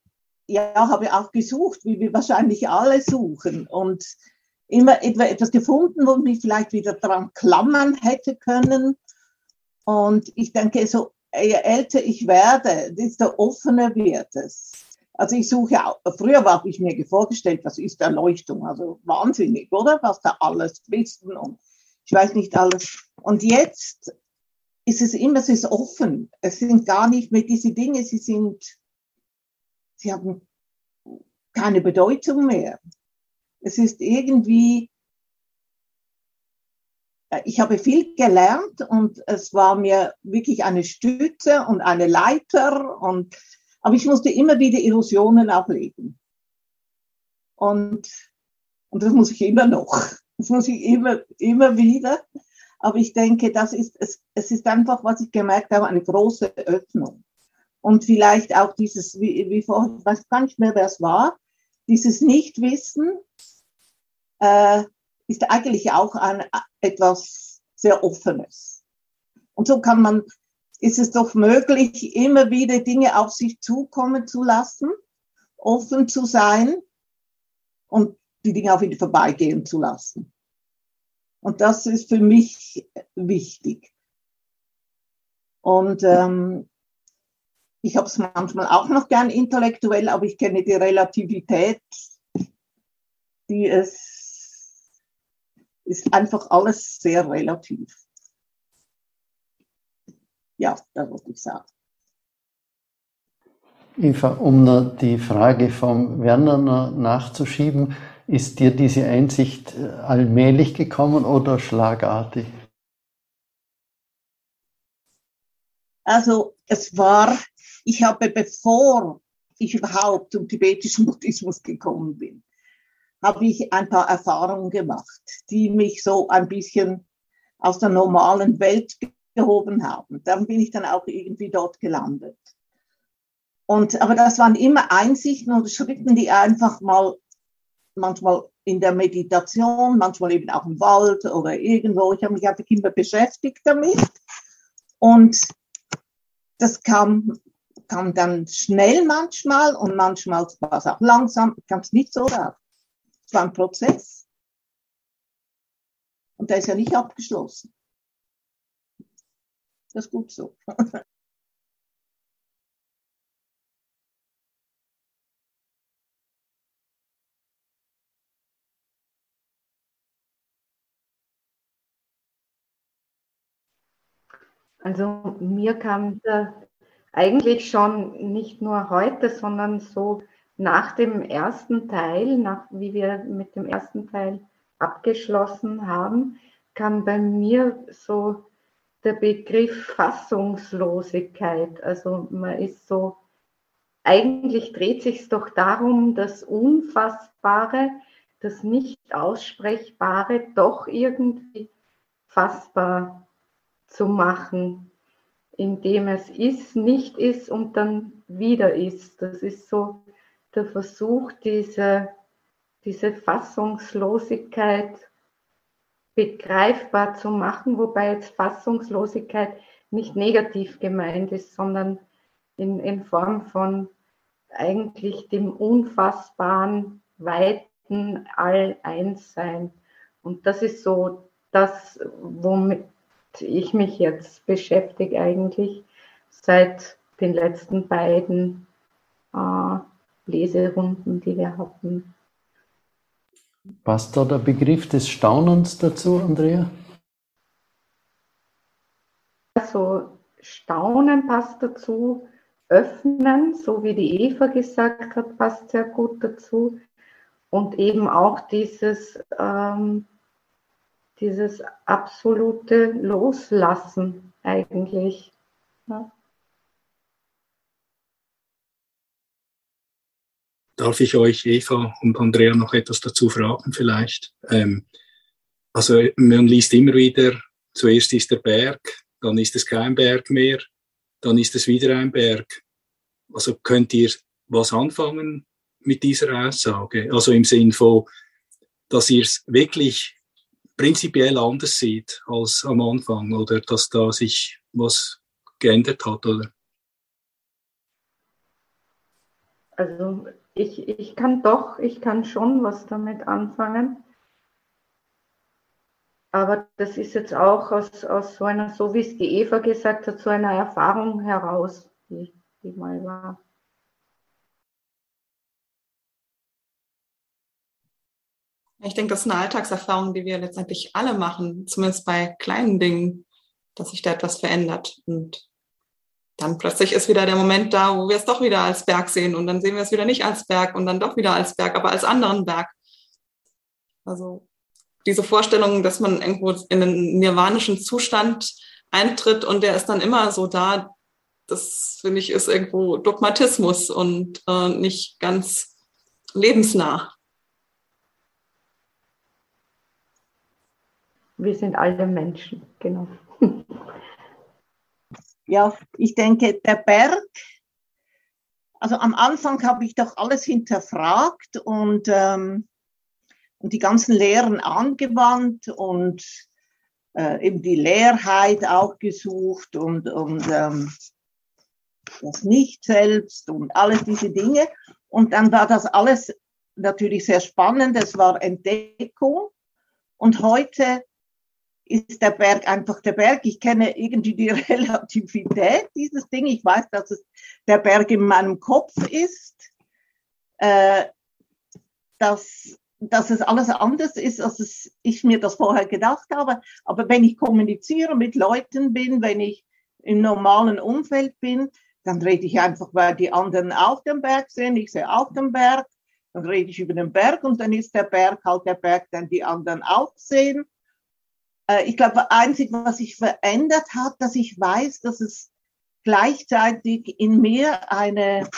ja, habe auch gesucht, wie wir wahrscheinlich alle suchen und immer etwas gefunden, wo ich mich vielleicht wieder dran klammern hätte können. Und ich denke, so je älter ich werde, desto offener wird es. Also ich suche auch, früher habe ich mir vorgestellt, was ist Erleuchtung? Also wahnsinnig, oder? Was da alles wissen und ich weiß nicht alles. Und jetzt ist es immer, es ist offen. Es sind gar nicht mehr diese Dinge, sie sind, sie haben keine Bedeutung mehr. Es ist irgendwie äh, ich habe viel gelernt und es war mir wirklich eine Stütze und eine Leiter und aber ich musste immer wieder Illusionen ablegen. Und, und das muss ich immer noch. Das muss ich immer, immer wieder. Aber ich denke, das ist, es, es ist einfach, was ich gemerkt habe, eine große Öffnung. Und vielleicht auch dieses, wie, wie vorhin, ich weiß gar nicht mehr, wer es war, dieses Nichtwissen äh, ist eigentlich auch ein, etwas sehr Offenes. Und so kann man, ist es doch möglich, immer wieder Dinge auf sich zukommen zu lassen, offen zu sein und die Dinge auch wieder vorbeigehen zu lassen. Und das ist für mich wichtig. Und ähm, ich habe es manchmal auch noch gern intellektuell, aber ich kenne die Relativität, die es ist einfach alles sehr relativ. Ja, das wollte ich sagen. Eva, um die Frage vom Werner nachzuschieben, ist dir diese Einsicht äh, allmählich gekommen oder schlagartig? Also es war, ich habe bevor ich überhaupt zum tibetischen Buddhismus gekommen bin, habe ich ein paar Erfahrungen gemacht, die mich so ein bisschen aus der normalen Welt gehoben haben. Dann bin ich dann auch irgendwie dort gelandet. Und, aber das waren immer Einsichten und Schritten, die einfach mal manchmal in der Meditation, manchmal eben auch im Wald oder irgendwo. Ich habe mich einfach immer beschäftigt damit. Und das kam, kam dann schnell manchmal und manchmal war es auch langsam, kam es nicht so raus. Es war ein Prozess. Und der ist ja nicht abgeschlossen. Das ist gut so. [LAUGHS] Also mir kam da eigentlich schon nicht nur heute, sondern so nach dem ersten Teil, nach wie wir mit dem ersten Teil abgeschlossen haben, kam bei mir so der Begriff Fassungslosigkeit. Also man ist so, eigentlich dreht sich doch darum, das Unfassbare, das Nicht-Aussprechbare doch irgendwie fassbar zu machen, indem es ist, nicht ist und dann wieder ist. Das ist so der Versuch, diese, diese Fassungslosigkeit begreifbar zu machen, wobei jetzt Fassungslosigkeit nicht negativ gemeint ist, sondern in, in Form von eigentlich dem unfassbaren, weiten All-Eins-Sein. Und das ist so das, womit ich mich jetzt beschäftige eigentlich seit den letzten beiden äh, Leserunden, die wir hatten. Passt da der Begriff des Staunens dazu, Andrea? Also Staunen passt dazu, öffnen, so wie die Eva gesagt hat, passt sehr gut dazu. Und eben auch dieses ähm, dieses absolute Loslassen eigentlich. Ja. Darf ich euch, Eva und Andrea, noch etwas dazu fragen vielleicht? Ähm, also man liest immer wieder, zuerst ist der Berg, dann ist es kein Berg mehr, dann ist es wieder ein Berg. Also könnt ihr was anfangen mit dieser Aussage? Also im Sinn von, dass ihr es wirklich prinzipiell anders sieht als am Anfang oder dass da sich was geändert hat, oder? Also ich, ich kann doch, ich kann schon was damit anfangen. Aber das ist jetzt auch aus, aus so einer, so wie es die Eva gesagt hat, so einer Erfahrung heraus, die, die mal war. Ich denke, das ist eine Alltagserfahrung, die wir letztendlich alle machen, zumindest bei kleinen Dingen, dass sich da etwas verändert. Und dann plötzlich ist wieder der Moment da, wo wir es doch wieder als Berg sehen und dann sehen wir es wieder nicht als Berg und dann doch wieder als Berg, aber als anderen Berg. Also diese Vorstellung, dass man irgendwo in einen nirvanischen Zustand eintritt und der ist dann immer so da, das finde ich ist irgendwo Dogmatismus und äh, nicht ganz lebensnah. Wir sind alle Menschen, genau. Ja, ich denke, der Berg, also am Anfang habe ich doch alles hinterfragt und, ähm, und die ganzen Lehren angewandt und äh, eben die Leerheit auch gesucht und, und ähm, das Nicht-Selbst und alles diese Dinge. Und dann war das alles natürlich sehr spannend, es war Entdeckung. Und heute ist der Berg einfach der Berg. Ich kenne irgendwie die [LAUGHS] Relativität dieses Ding. Ich weiß, dass es der Berg in meinem Kopf ist, äh, dass, dass es alles anders ist, als es, ich mir das vorher gedacht habe. Aber wenn ich kommuniziere mit Leuten bin, wenn ich im normalen Umfeld bin, dann rede ich einfach, weil die anderen auf dem Berg sind. Ich sehe auf dem Berg. Dann rede ich über den Berg und dann ist der Berg halt der Berg, den die anderen auch sehen. Äh, ich glaube, einzig, was sich verändert hat, dass ich weiß, dass es gleichzeitig in mir eine,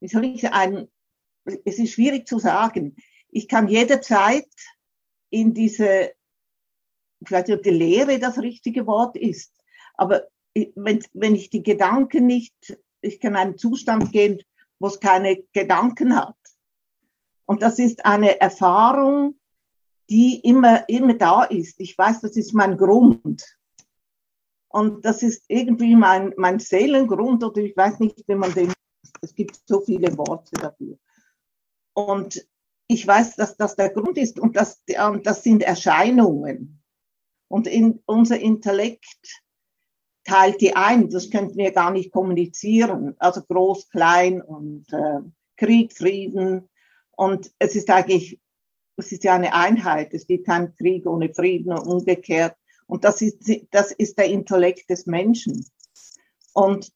wie soll ich sagen, es ist schwierig zu sagen. Ich kann jederzeit in diese, vielleicht die Lehre das richtige Wort ist, aber wenn, wenn ich die Gedanken nicht, ich kann einen Zustand gehen, wo es keine Gedanken hat. Und das ist eine Erfahrung, die immer, immer da ist. Ich weiß, das ist mein Grund. Und das ist irgendwie mein, mein Seelengrund oder ich weiß nicht, wie man den, es gibt so viele Worte dafür. Und ich weiß, dass das der Grund ist und das, das sind Erscheinungen. Und in, unser Intellekt teilt die ein. Das könnten wir gar nicht kommunizieren. Also groß, klein und äh, Krieg, Frieden. Und es ist eigentlich, es ist ja eine Einheit. Es gibt keinen Krieg ohne Frieden und umgekehrt. Und das ist, das ist der Intellekt des Menschen. Und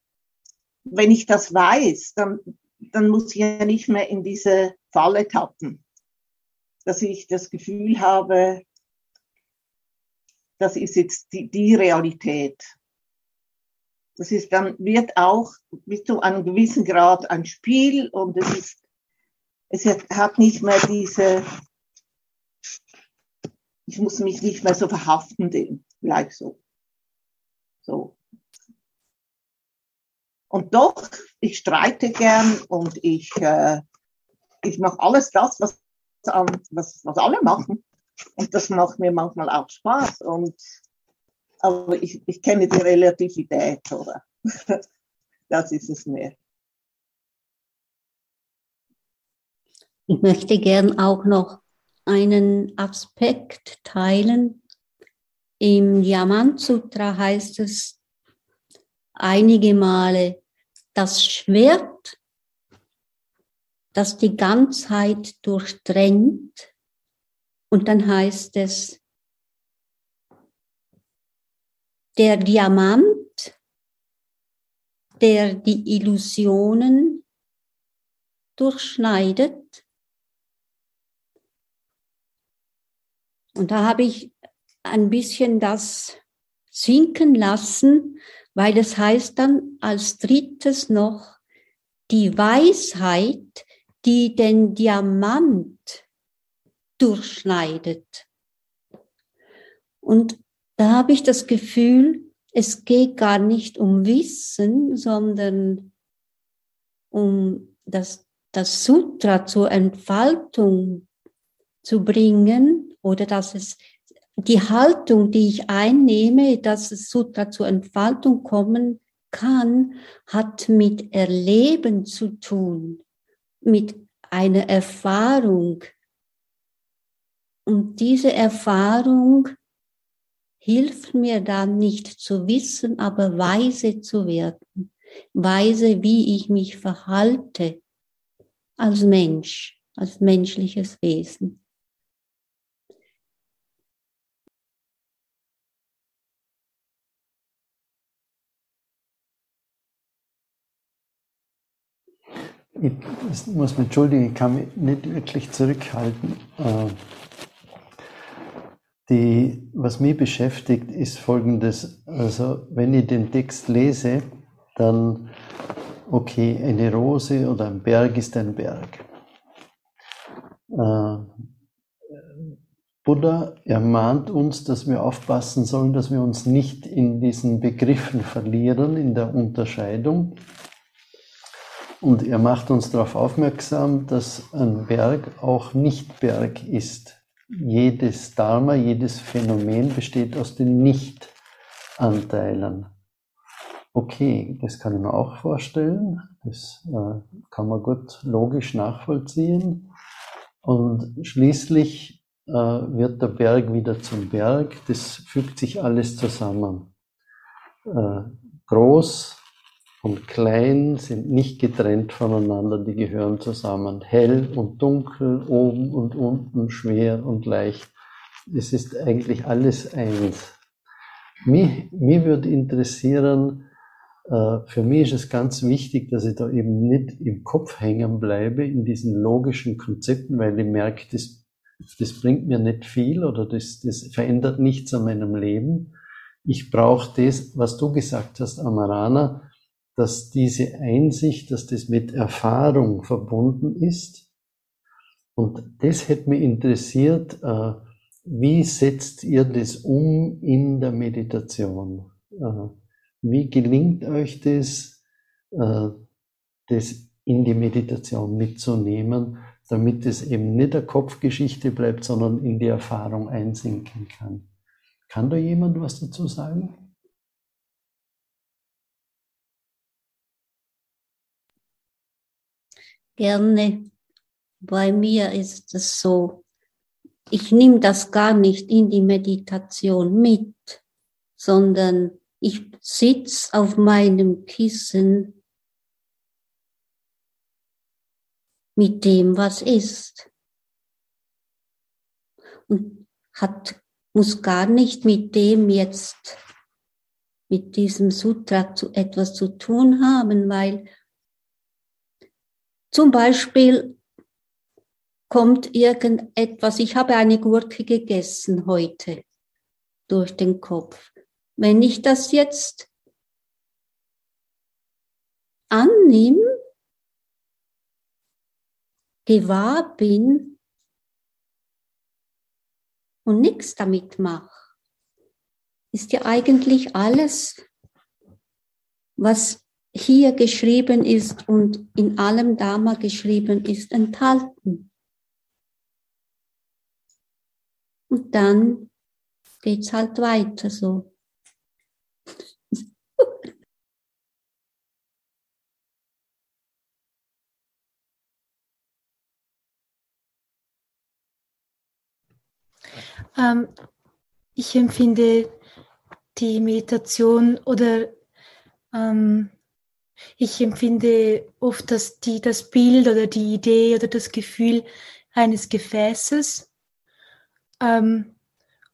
wenn ich das weiß, dann, dann muss ich ja nicht mehr in diese Falle tappen. Dass ich das Gefühl habe, das ist jetzt die, die Realität. Das ist dann, wird auch bis zu einem gewissen Grad ein Spiel und es ist, es hat nicht mehr diese, ich muss mich nicht mehr so verhaften dem, vielleicht so. So. Und doch, ich streite gern und ich, äh, ich mache alles das, was, was, was alle machen. Und das macht mir manchmal auch Spaß. Und aber ich, ich kenne die Relativität, oder? [LAUGHS] Das ist es mehr. Ich möchte gern auch noch einen Aspekt teilen. Im Diamant Sutra heißt es einige Male, das Schwert, das die Ganzheit durchdrängt. Und dann heißt es, der Diamant, der die Illusionen durchschneidet. Und da habe ich ein bisschen das sinken lassen, weil es heißt dann als drittes noch die Weisheit, die den Diamant durchschneidet. Und da habe ich das Gefühl, es geht gar nicht um Wissen, sondern um das, das Sutra zur Entfaltung zu bringen oder dass es die Haltung, die ich einnehme, dass das Sutra zur Entfaltung kommen kann, hat mit Erleben zu tun, mit einer Erfahrung. Und diese Erfahrung hilft mir dann nicht zu wissen, aber weise zu werden. Weise, wie ich mich verhalte als Mensch, als menschliches Wesen. Ich muss mich entschuldigen, ich kann mich nicht wirklich zurückhalten. Äh, Die, was mich beschäftigt, ist folgendes. Also, wenn ich den Text lese, dann, okay, eine Rose oder ein Berg ist ein Berg. Äh, Buddha ermahnt uns, dass wir aufpassen sollen, dass wir uns nicht in diesen Begriffen verlieren, in der Unterscheidung. Und er macht uns darauf aufmerksam, dass ein Berg auch nicht Berg ist. Jedes Dharma, jedes Phänomen besteht aus den Nicht-Anteilen. Okay, das kann ich mir auch vorstellen. Das äh, kann man gut logisch nachvollziehen. Und schließlich äh, wird der Berg wieder zum Berg. Das fügt sich alles zusammen. Äh, groß und klein sind nicht getrennt voneinander, die gehören zusammen. Hell und dunkel, oben und unten, schwer und leicht. Es ist eigentlich alles eins. Mich, mich würde interessieren, äh, für mich ist es ganz wichtig, dass ich da eben nicht im Kopf hängen bleibe in diesen logischen Konzepten, weil ich merke, das das bringt mir nicht viel oder das, das verändert nichts an meinem Leben. Ich brauche das, was du gesagt hast, Amarana, dass diese Einsicht, dass das mit Erfahrung verbunden ist. Und das hätte mich interessiert, äh, wie setzt ihr das um in der Meditation? Äh, wie gelingt euch das, äh, das in die Meditation mitzunehmen? damit es eben nicht der Kopfgeschichte bleibt, sondern in die Erfahrung einsinken kann. Kann da jemand was dazu sagen? Gerne. Bei mir ist es so, ich nehme das gar nicht in die Meditation mit, sondern ich sitze auf meinem Kissen mit dem, was ist. Und hat, muss gar nicht mit dem jetzt, mit diesem Sutra zu, etwas zu tun haben, weil zum Beispiel kommt irgendetwas, ich habe eine Gurke gegessen heute durch den Kopf. Wenn ich das jetzt annehme, gewahr bin und nichts damit mache, ist ja eigentlich alles, was hier geschrieben ist und in allem Dharma geschrieben ist, enthalten. Und dann geht's halt weiter so. [LAUGHS] Ähm, ich empfinde die Meditation oder ähm, ich empfinde oft das, die, das Bild oder die Idee oder das Gefühl eines Gefäßes. Ähm,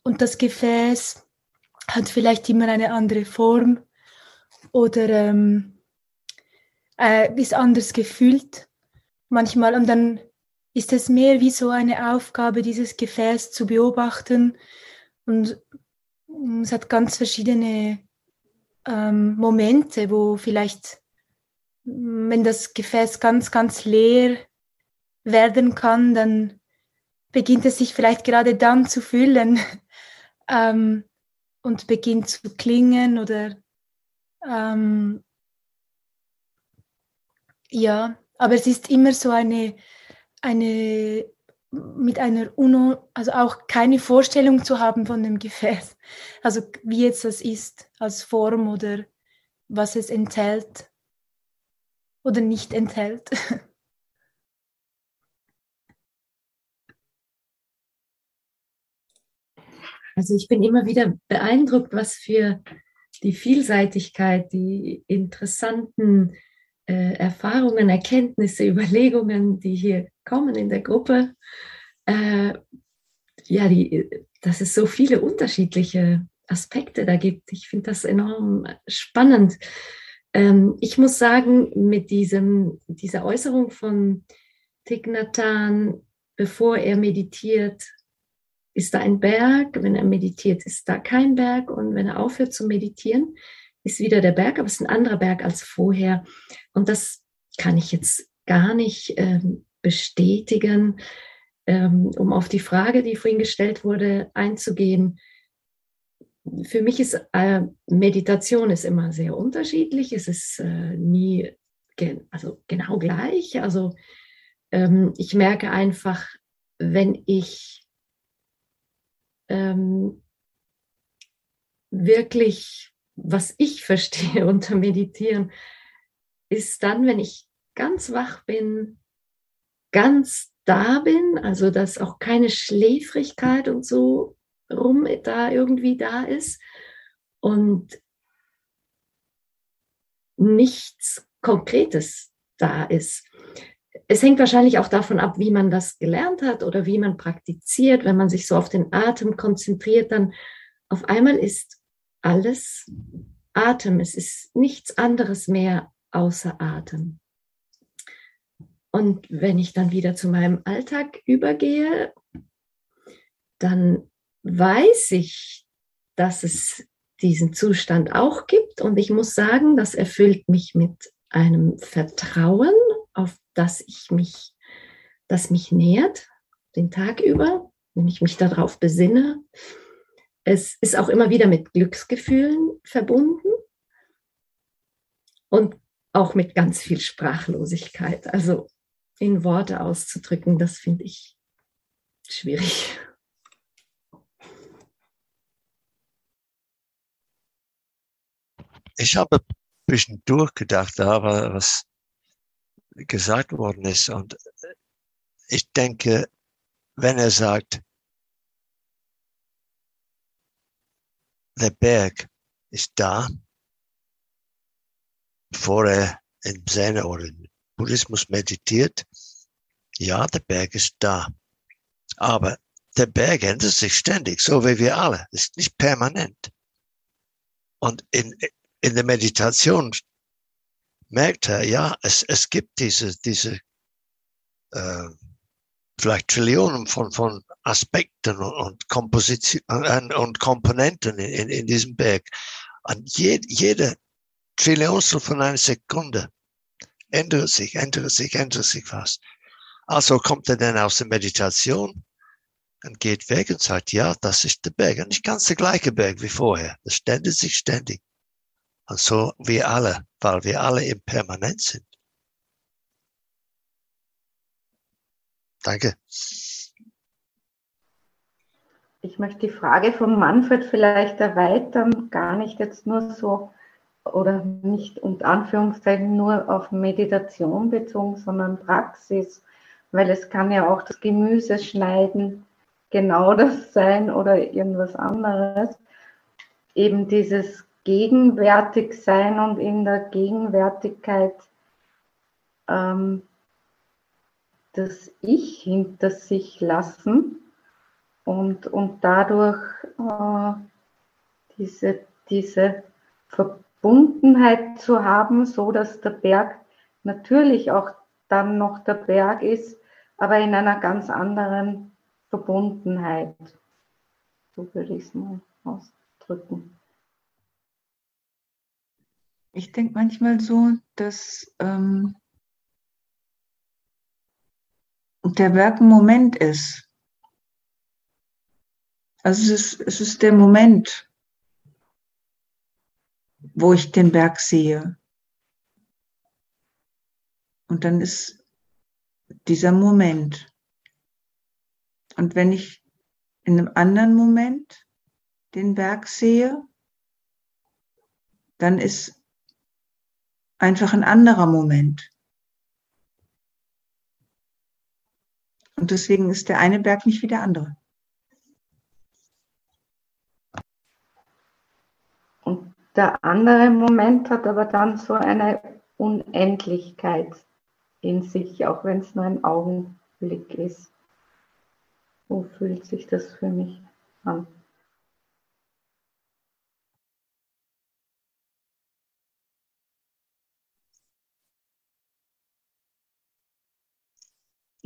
und das Gefäß hat vielleicht immer eine andere Form oder ähm, äh, ist anders gefüllt manchmal. Und dann ist es mehr wie so eine Aufgabe, dieses Gefäß zu beobachten. Und es hat ganz verschiedene ähm, Momente, wo vielleicht, wenn das Gefäß ganz, ganz leer werden kann, dann beginnt es sich vielleicht gerade dann zu füllen [LAUGHS] ähm, und beginnt zu klingen oder ähm, ja, aber es ist immer so eine eine mit einer Uno, also auch keine Vorstellung zu haben von dem Gefäß, also wie jetzt das ist als Form oder was es enthält oder nicht enthält. [LAUGHS] Also ich bin immer wieder beeindruckt, was für die Vielseitigkeit, die interessanten äh, Erfahrungen, Erkenntnisse, Überlegungen, die hier kommen in der Gruppe. Äh, ja, die, dass es so viele unterschiedliche Aspekte da gibt. Ich finde das enorm spannend. Ähm, ich muss sagen, mit diesem, dieser Äußerung von Thich bevor er meditiert, ist da ein Berg, wenn er meditiert, ist da kein Berg und wenn er aufhört zu meditieren, ist wieder der Berg, aber es ist ein anderer Berg als vorher. Und das kann ich jetzt gar nicht ähm, bestätigen, ähm, um auf die Frage, die vorhin gestellt wurde, einzugehen. Für mich ist äh, Meditation ist immer sehr unterschiedlich. Es ist äh, nie gen also genau gleich. Also ähm, ich merke einfach, wenn ich ähm, wirklich, was ich [LAUGHS] verstehe unter Meditieren, ist dann, wenn ich ganz wach bin, ganz da bin, also dass auch keine Schläfrigkeit und so rum da irgendwie da ist und nichts Konkretes da ist. Es hängt wahrscheinlich auch davon ab, wie man das gelernt hat oder wie man praktiziert. Wenn man sich so auf den Atem konzentriert, dann auf einmal ist alles Atem. Es ist nichts anderes mehr außer Atem. Und wenn ich dann wieder zu meinem Alltag übergehe, dann weiß ich, dass es diesen Zustand auch gibt. Und ich muss sagen, das erfüllt mich mit einem Vertrauen, auf das ich mich, das mich nährt, den Tag über, wenn ich mich darauf besinne. Es ist auch immer wieder mit Glücksgefühlen verbunden und auch mit ganz viel Sprachlosigkeit. Also in Worte auszudrücken, das finde ich schwierig. Ich habe zwischendurch gedacht, da war was gesagt worden ist. Und ich denke, wenn er sagt, der Berg ist da, bevor er im Zen oder im Buddhismus meditiert, ja, der Berg ist da. Aber der Berg ändert sich ständig, so wie wir alle. Ist nicht permanent. Und in, in der Meditation merkt er, ja, es, es gibt diese, diese äh, vielleicht Trillionen von, von Aspekten und, und Kompositionen und Komponenten in, in diesem Berg. Und je, jede Trillionstel von einer Sekunde ändert sich, ändert sich, ändert sich was. Also kommt er dann aus der Meditation und geht weg und sagt, ja, das ist der Berg. Und nicht ganz der gleiche Berg wie vorher. Das ständig sich ständig. Und so wir alle, weil wir alle impermanent sind. Danke. Ich möchte die Frage von Manfred vielleicht erweitern, gar nicht jetzt nur so oder nicht unter Anführungszeichen nur auf Meditation bezogen, sondern Praxis, weil es kann ja auch das Gemüse schneiden genau das sein oder irgendwas anderes. Eben dieses gegenwärtig sein und in der Gegenwärtigkeit ähm, das Ich hinter sich lassen und, und dadurch äh, diese, diese Verbundenheit zu haben, so dass der Berg natürlich auch dann noch der Berg ist, aber in einer ganz anderen Verbundenheit. So würde ich es mal ausdrücken. Ich denke manchmal so, dass ähm, der Berg ein Moment ist. Also es ist, es ist der Moment, wo ich den Berg sehe. Und dann ist dieser Moment. Und wenn ich in einem anderen Moment den Berg sehe, dann ist einfach ein anderer Moment. Und deswegen ist der eine Berg nicht wie der andere. Und der andere Moment hat aber dann so eine Unendlichkeit in sich, auch wenn es nur ein Augenblick ist. Wo fühlt sich das für mich an?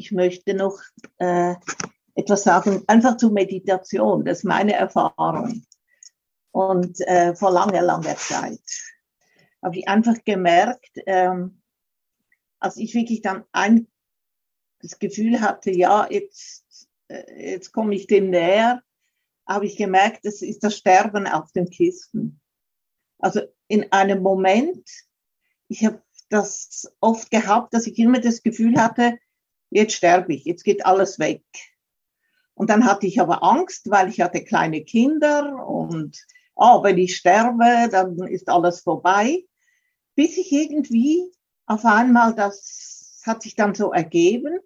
Ich möchte noch äh, etwas sagen, einfach zur Meditation. Das ist meine Erfahrung. Und äh, vor langer, langer Zeit habe ich einfach gemerkt, ähm, als ich wirklich dann ein, das Gefühl hatte, ja, jetzt, äh, jetzt komme ich dem näher, habe ich gemerkt, es ist das Sterben auf den Kisten. Also in einem Moment, ich habe das oft gehabt, dass ich immer das Gefühl hatte, jetzt sterbe ich, jetzt geht alles weg. Und dann hatte ich aber Angst, weil ich hatte kleine Kinder und oh, wenn ich sterbe, dann ist alles vorbei. Bis ich irgendwie auf einmal, das hat sich dann so ergeben,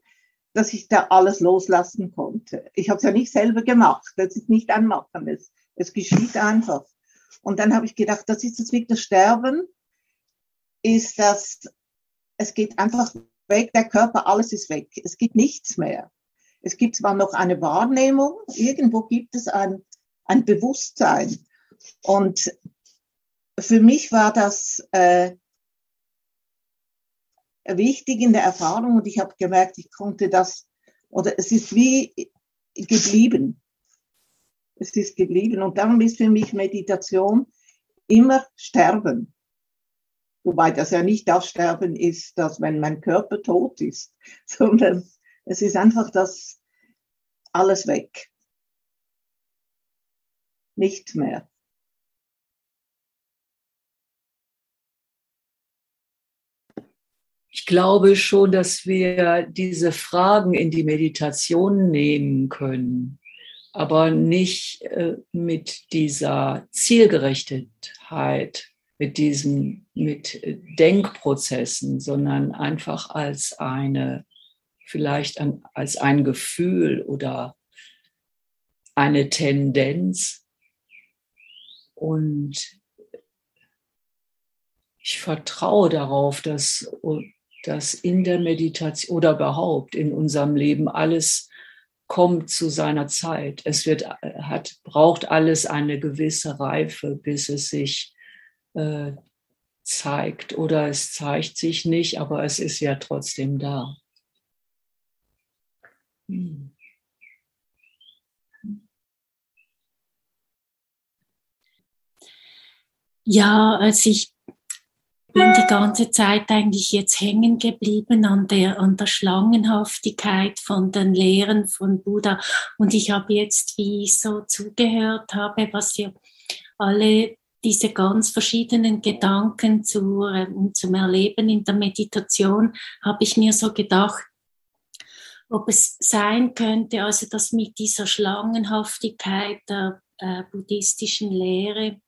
dass ich da alles loslassen konnte. Ich habe es ja nicht selber gemacht, das ist nicht ein Machen, es, es geschieht einfach. Und dann habe ich gedacht, das ist das wirklich das Sterben, ist das, es geht einfach weg, der Körper, alles ist weg, es gibt nichts mehr. Es gibt zwar noch eine Wahrnehmung, irgendwo gibt es ein, ein Bewusstsein. Und für mich war das äh, wichtig in der Erfahrung und ich habe gemerkt, ich konnte das, oder es ist wie geblieben. Es ist geblieben und darum ist für mich Meditation immer Sterben. Wobei das ja nicht das Sterben ist, dass wenn mein Körper tot ist, [LAUGHS] sondern es ist einfach das alles weg. Nicht mehr. Ich glaube schon, dass wir diese Fragen in die Meditation nehmen können, aber nicht äh, mit dieser Zielgerichtetheit, mit diesen, mit Denkprozessen, sondern einfach als eine vielleicht an, als ein Gefühl oder eine Tendenz. Und ich vertraue darauf, dass, dass in der Meditation oder überhaupt in unserem Leben alles kommt zu seiner Zeit. Es wird, hat, braucht alles eine gewisse Reife, bis es sich äh, zeigt oder es zeigt sich nicht, aber es ist ja trotzdem da. Ja, also ich bin die ganze Zeit eigentlich jetzt hängen geblieben an der, an der Schlangenhaftigkeit von den Lehren von Buddha. Und ich habe jetzt, wie ich so zugehört habe, was ihr alle diese ganz verschiedenen Gedanken zu, äh, zum Erleben in der Meditation, habe ich mir so gedacht, ob es sein könnte, also dass mit dieser Schlangenhaftigkeit der äh, buddhistischen Lehre,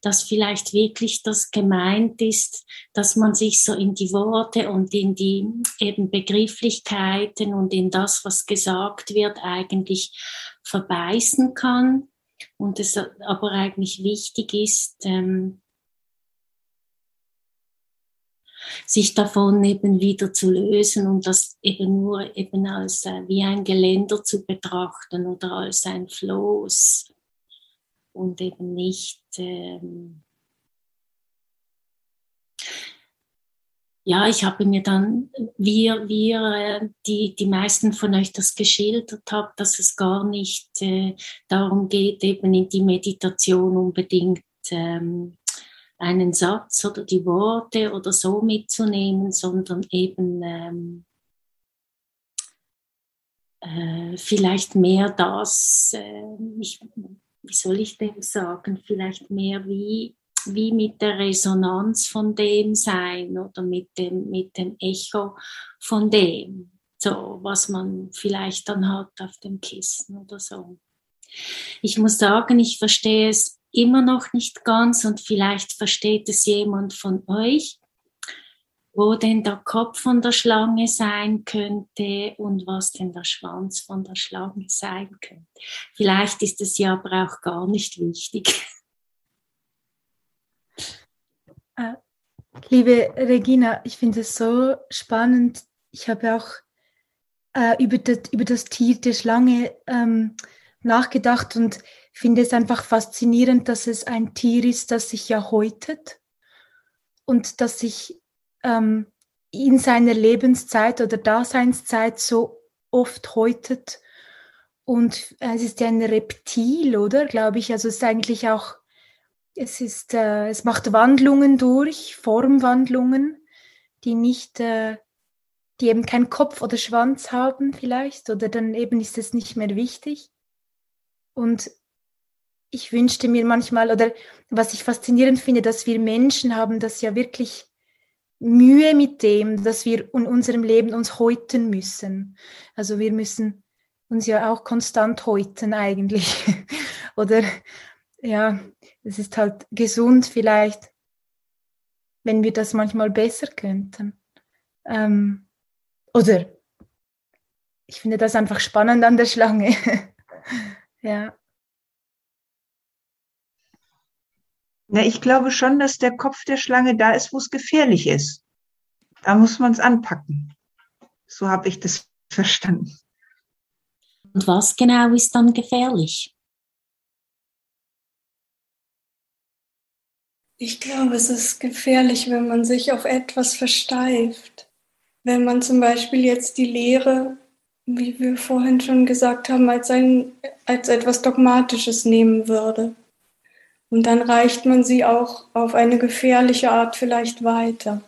dass vielleicht wirklich das gemeint ist, dass man sich so in die Worte und in die eben Begrifflichkeiten und in das, was gesagt wird, eigentlich verbeißen kann und es aber eigentlich wichtig ist, ähm, sich davon eben wieder zu lösen und das eben nur eben als äh, wie ein Geländer zu betrachten oder als ein Floß. Und eben nicht ähm, ja, ich habe mir dann, wie wir äh, die, die meisten von euch das geschildert habt, dass es gar nicht äh, darum geht, eben in die Meditation unbedingt ähm, einen Satz oder die Worte oder so mitzunehmen, sondern eben ähm, äh, vielleicht mehr das, äh, ich, wie soll ich dem sagen, vielleicht mehr wie, wie mit der Resonanz von dem sein oder mit dem, mit dem Echo von dem, so was man vielleicht dann hat auf dem Kissen oder so. Ich muss sagen, ich verstehe es immer noch nicht ganz und vielleicht versteht es jemand von euch, wo denn der Kopf von der Schlange sein könnte und was denn der Schwanz von der Schlange sein könnte. Vielleicht ist es ja aber auch gar nicht wichtig. Äh, liebe Regina, ich finde es so spannend. Ich habe auch äh, über, das, über das Tier der Schlange ähm, nachgedacht und finde es einfach faszinierend, dass es ein Tier ist, das sich ja häutet und das sich ähm, in seiner Lebenszeit oder Daseinszeit so oft häutet Und es ist ja ein Reptil, oder? Glaube ich. Also es ist eigentlich auch, es ist, äh, es macht Wandlungen durch, Formwandlungen, die nicht, äh, die eben keinen Kopf oder Schwanz haben vielleicht, oder dann eben ist es nicht mehr wichtig. Und ich wünschte mir manchmal, oder was ich faszinierend finde, dass wir Menschen haben das ja wirklich Mühe mit dem, dass wir in unserem Leben uns häuten müssen. Also wir müssen uns ja auch konstant häuten eigentlich. [LAUGHS] Oder ja, es ist halt gesund vielleicht, wenn wir das manchmal besser könnten. Ähm, oder ich finde das einfach spannend an der Schlange. [LAUGHS] ja. Na, ich glaube schon, dass der Kopf der Schlange da ist, wo es gefährlich ist. Da muss man es anpacken. So habe ich das [LAUGHS] verstanden. Und was genau ist dann gefährlich? Ich glaube, es ist gefährlich, wenn man sich auf etwas versteift. Wenn man zum Beispiel jetzt die Lehre, wie wir vorhin schon gesagt haben, als, ein, als etwas Dogmatisches nehmen würde. Und dann reicht man sie auch auf eine gefährliche Art vielleicht weiter.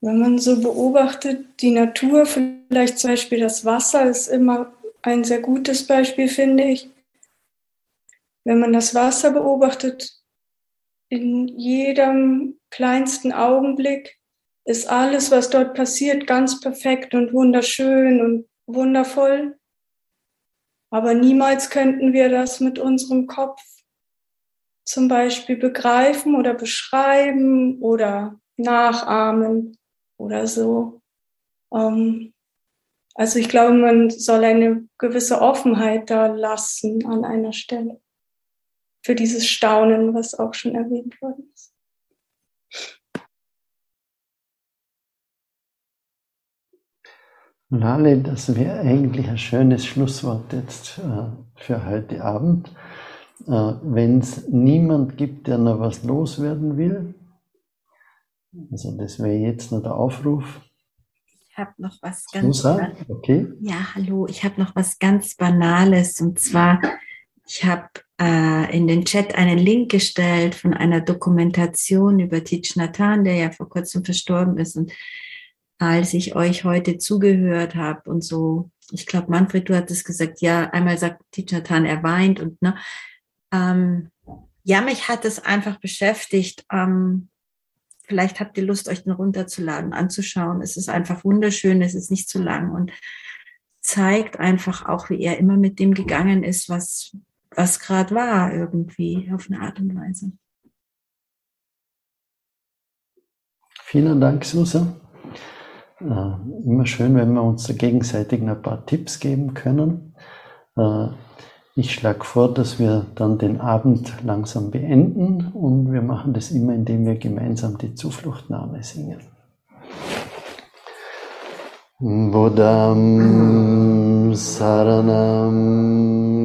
Wenn man so beobachtet, die Natur, vielleicht zum Beispiel das Wasser ist immer ein sehr gutes Beispiel, finde ich. Wenn man das Wasser beobachtet, in jedem kleinsten Augenblick ist alles, was dort passiert, ganz perfekt und wunderschön und wundervoll. Aber niemals könnten wir das mit unserem Kopf zum Beispiel begreifen oder beschreiben oder nachahmen oder so. Ähm, also ich glaube, man soll eine gewisse Offenheit da lassen an einer Stelle für dieses Staunen, was auch schon erwähnt worden ist. Lale, das wäre eigentlich ein schönes Schlusswort jetzt äh, für heute Abend. Äh, Wenn es niemand gibt, der noch was loswerden will, also das wäre jetzt noch der Aufruf. Ich habe noch was ganz Susa, okay. Ja, hallo, ich habe noch was ganz Banales und zwar, ich habe in den Chat einen Link gestellt von einer Dokumentation über Tich Nathan, der ja vor kurzem verstorben ist. Und als ich euch heute zugehört habe und so, ich glaube, Manfred, du hattest gesagt, ja, einmal sagt Tich Nathan, er weint und ne, ähm, ja, mich hat es einfach beschäftigt. Ähm, vielleicht habt ihr Lust, euch den runterzuladen, anzuschauen. Es ist einfach wunderschön, es ist nicht zu lang und zeigt einfach auch, wie er immer mit dem gegangen ist, was, was gerade war, irgendwie auf eine Art und Weise. Vielen Dank, Susa. Äh, immer schön, wenn wir uns gegenseitig ein paar Tipps geben können. Äh, ich schlage vor, dass wir dann den Abend langsam beenden und wir machen das immer, indem wir gemeinsam die Zufluchtnahme singen. Buddham Saranam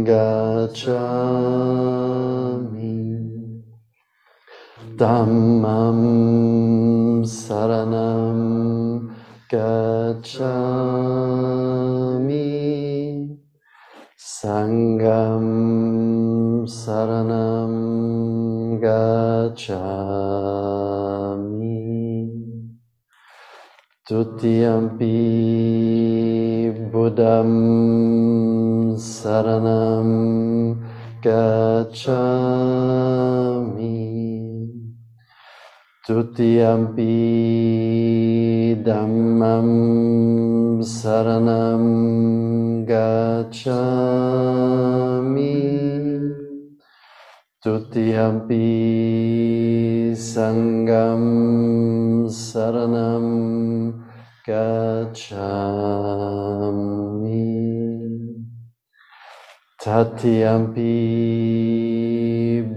Gacchami. Dhammam Saranam Gacchami. Sangam Saranam Gacchami Tutiyampi Buddham Saranam Gacchami. Tutiyampi Dhammam Saranam Gacchami. Tutiyampi Sangam Saranam Gacchami. Tatiyampi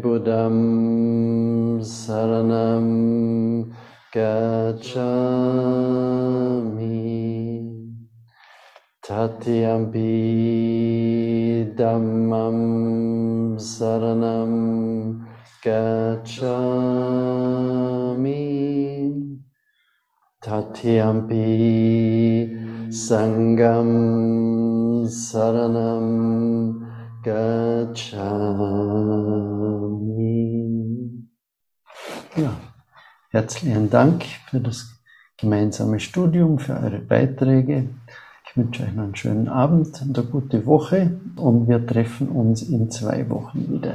Buddham Saranam Gacchami. Tatiyampi Dhammam Saranam Gacchami Tatiyampi Sangam Saranam Gacchami. Ja, herzlichen Dank für das gemeinsame Studium, für eure Beiträge. Ich wünsche euch einen schönen Abend und eine gute Woche und wir treffen uns in zwei Wochen wieder.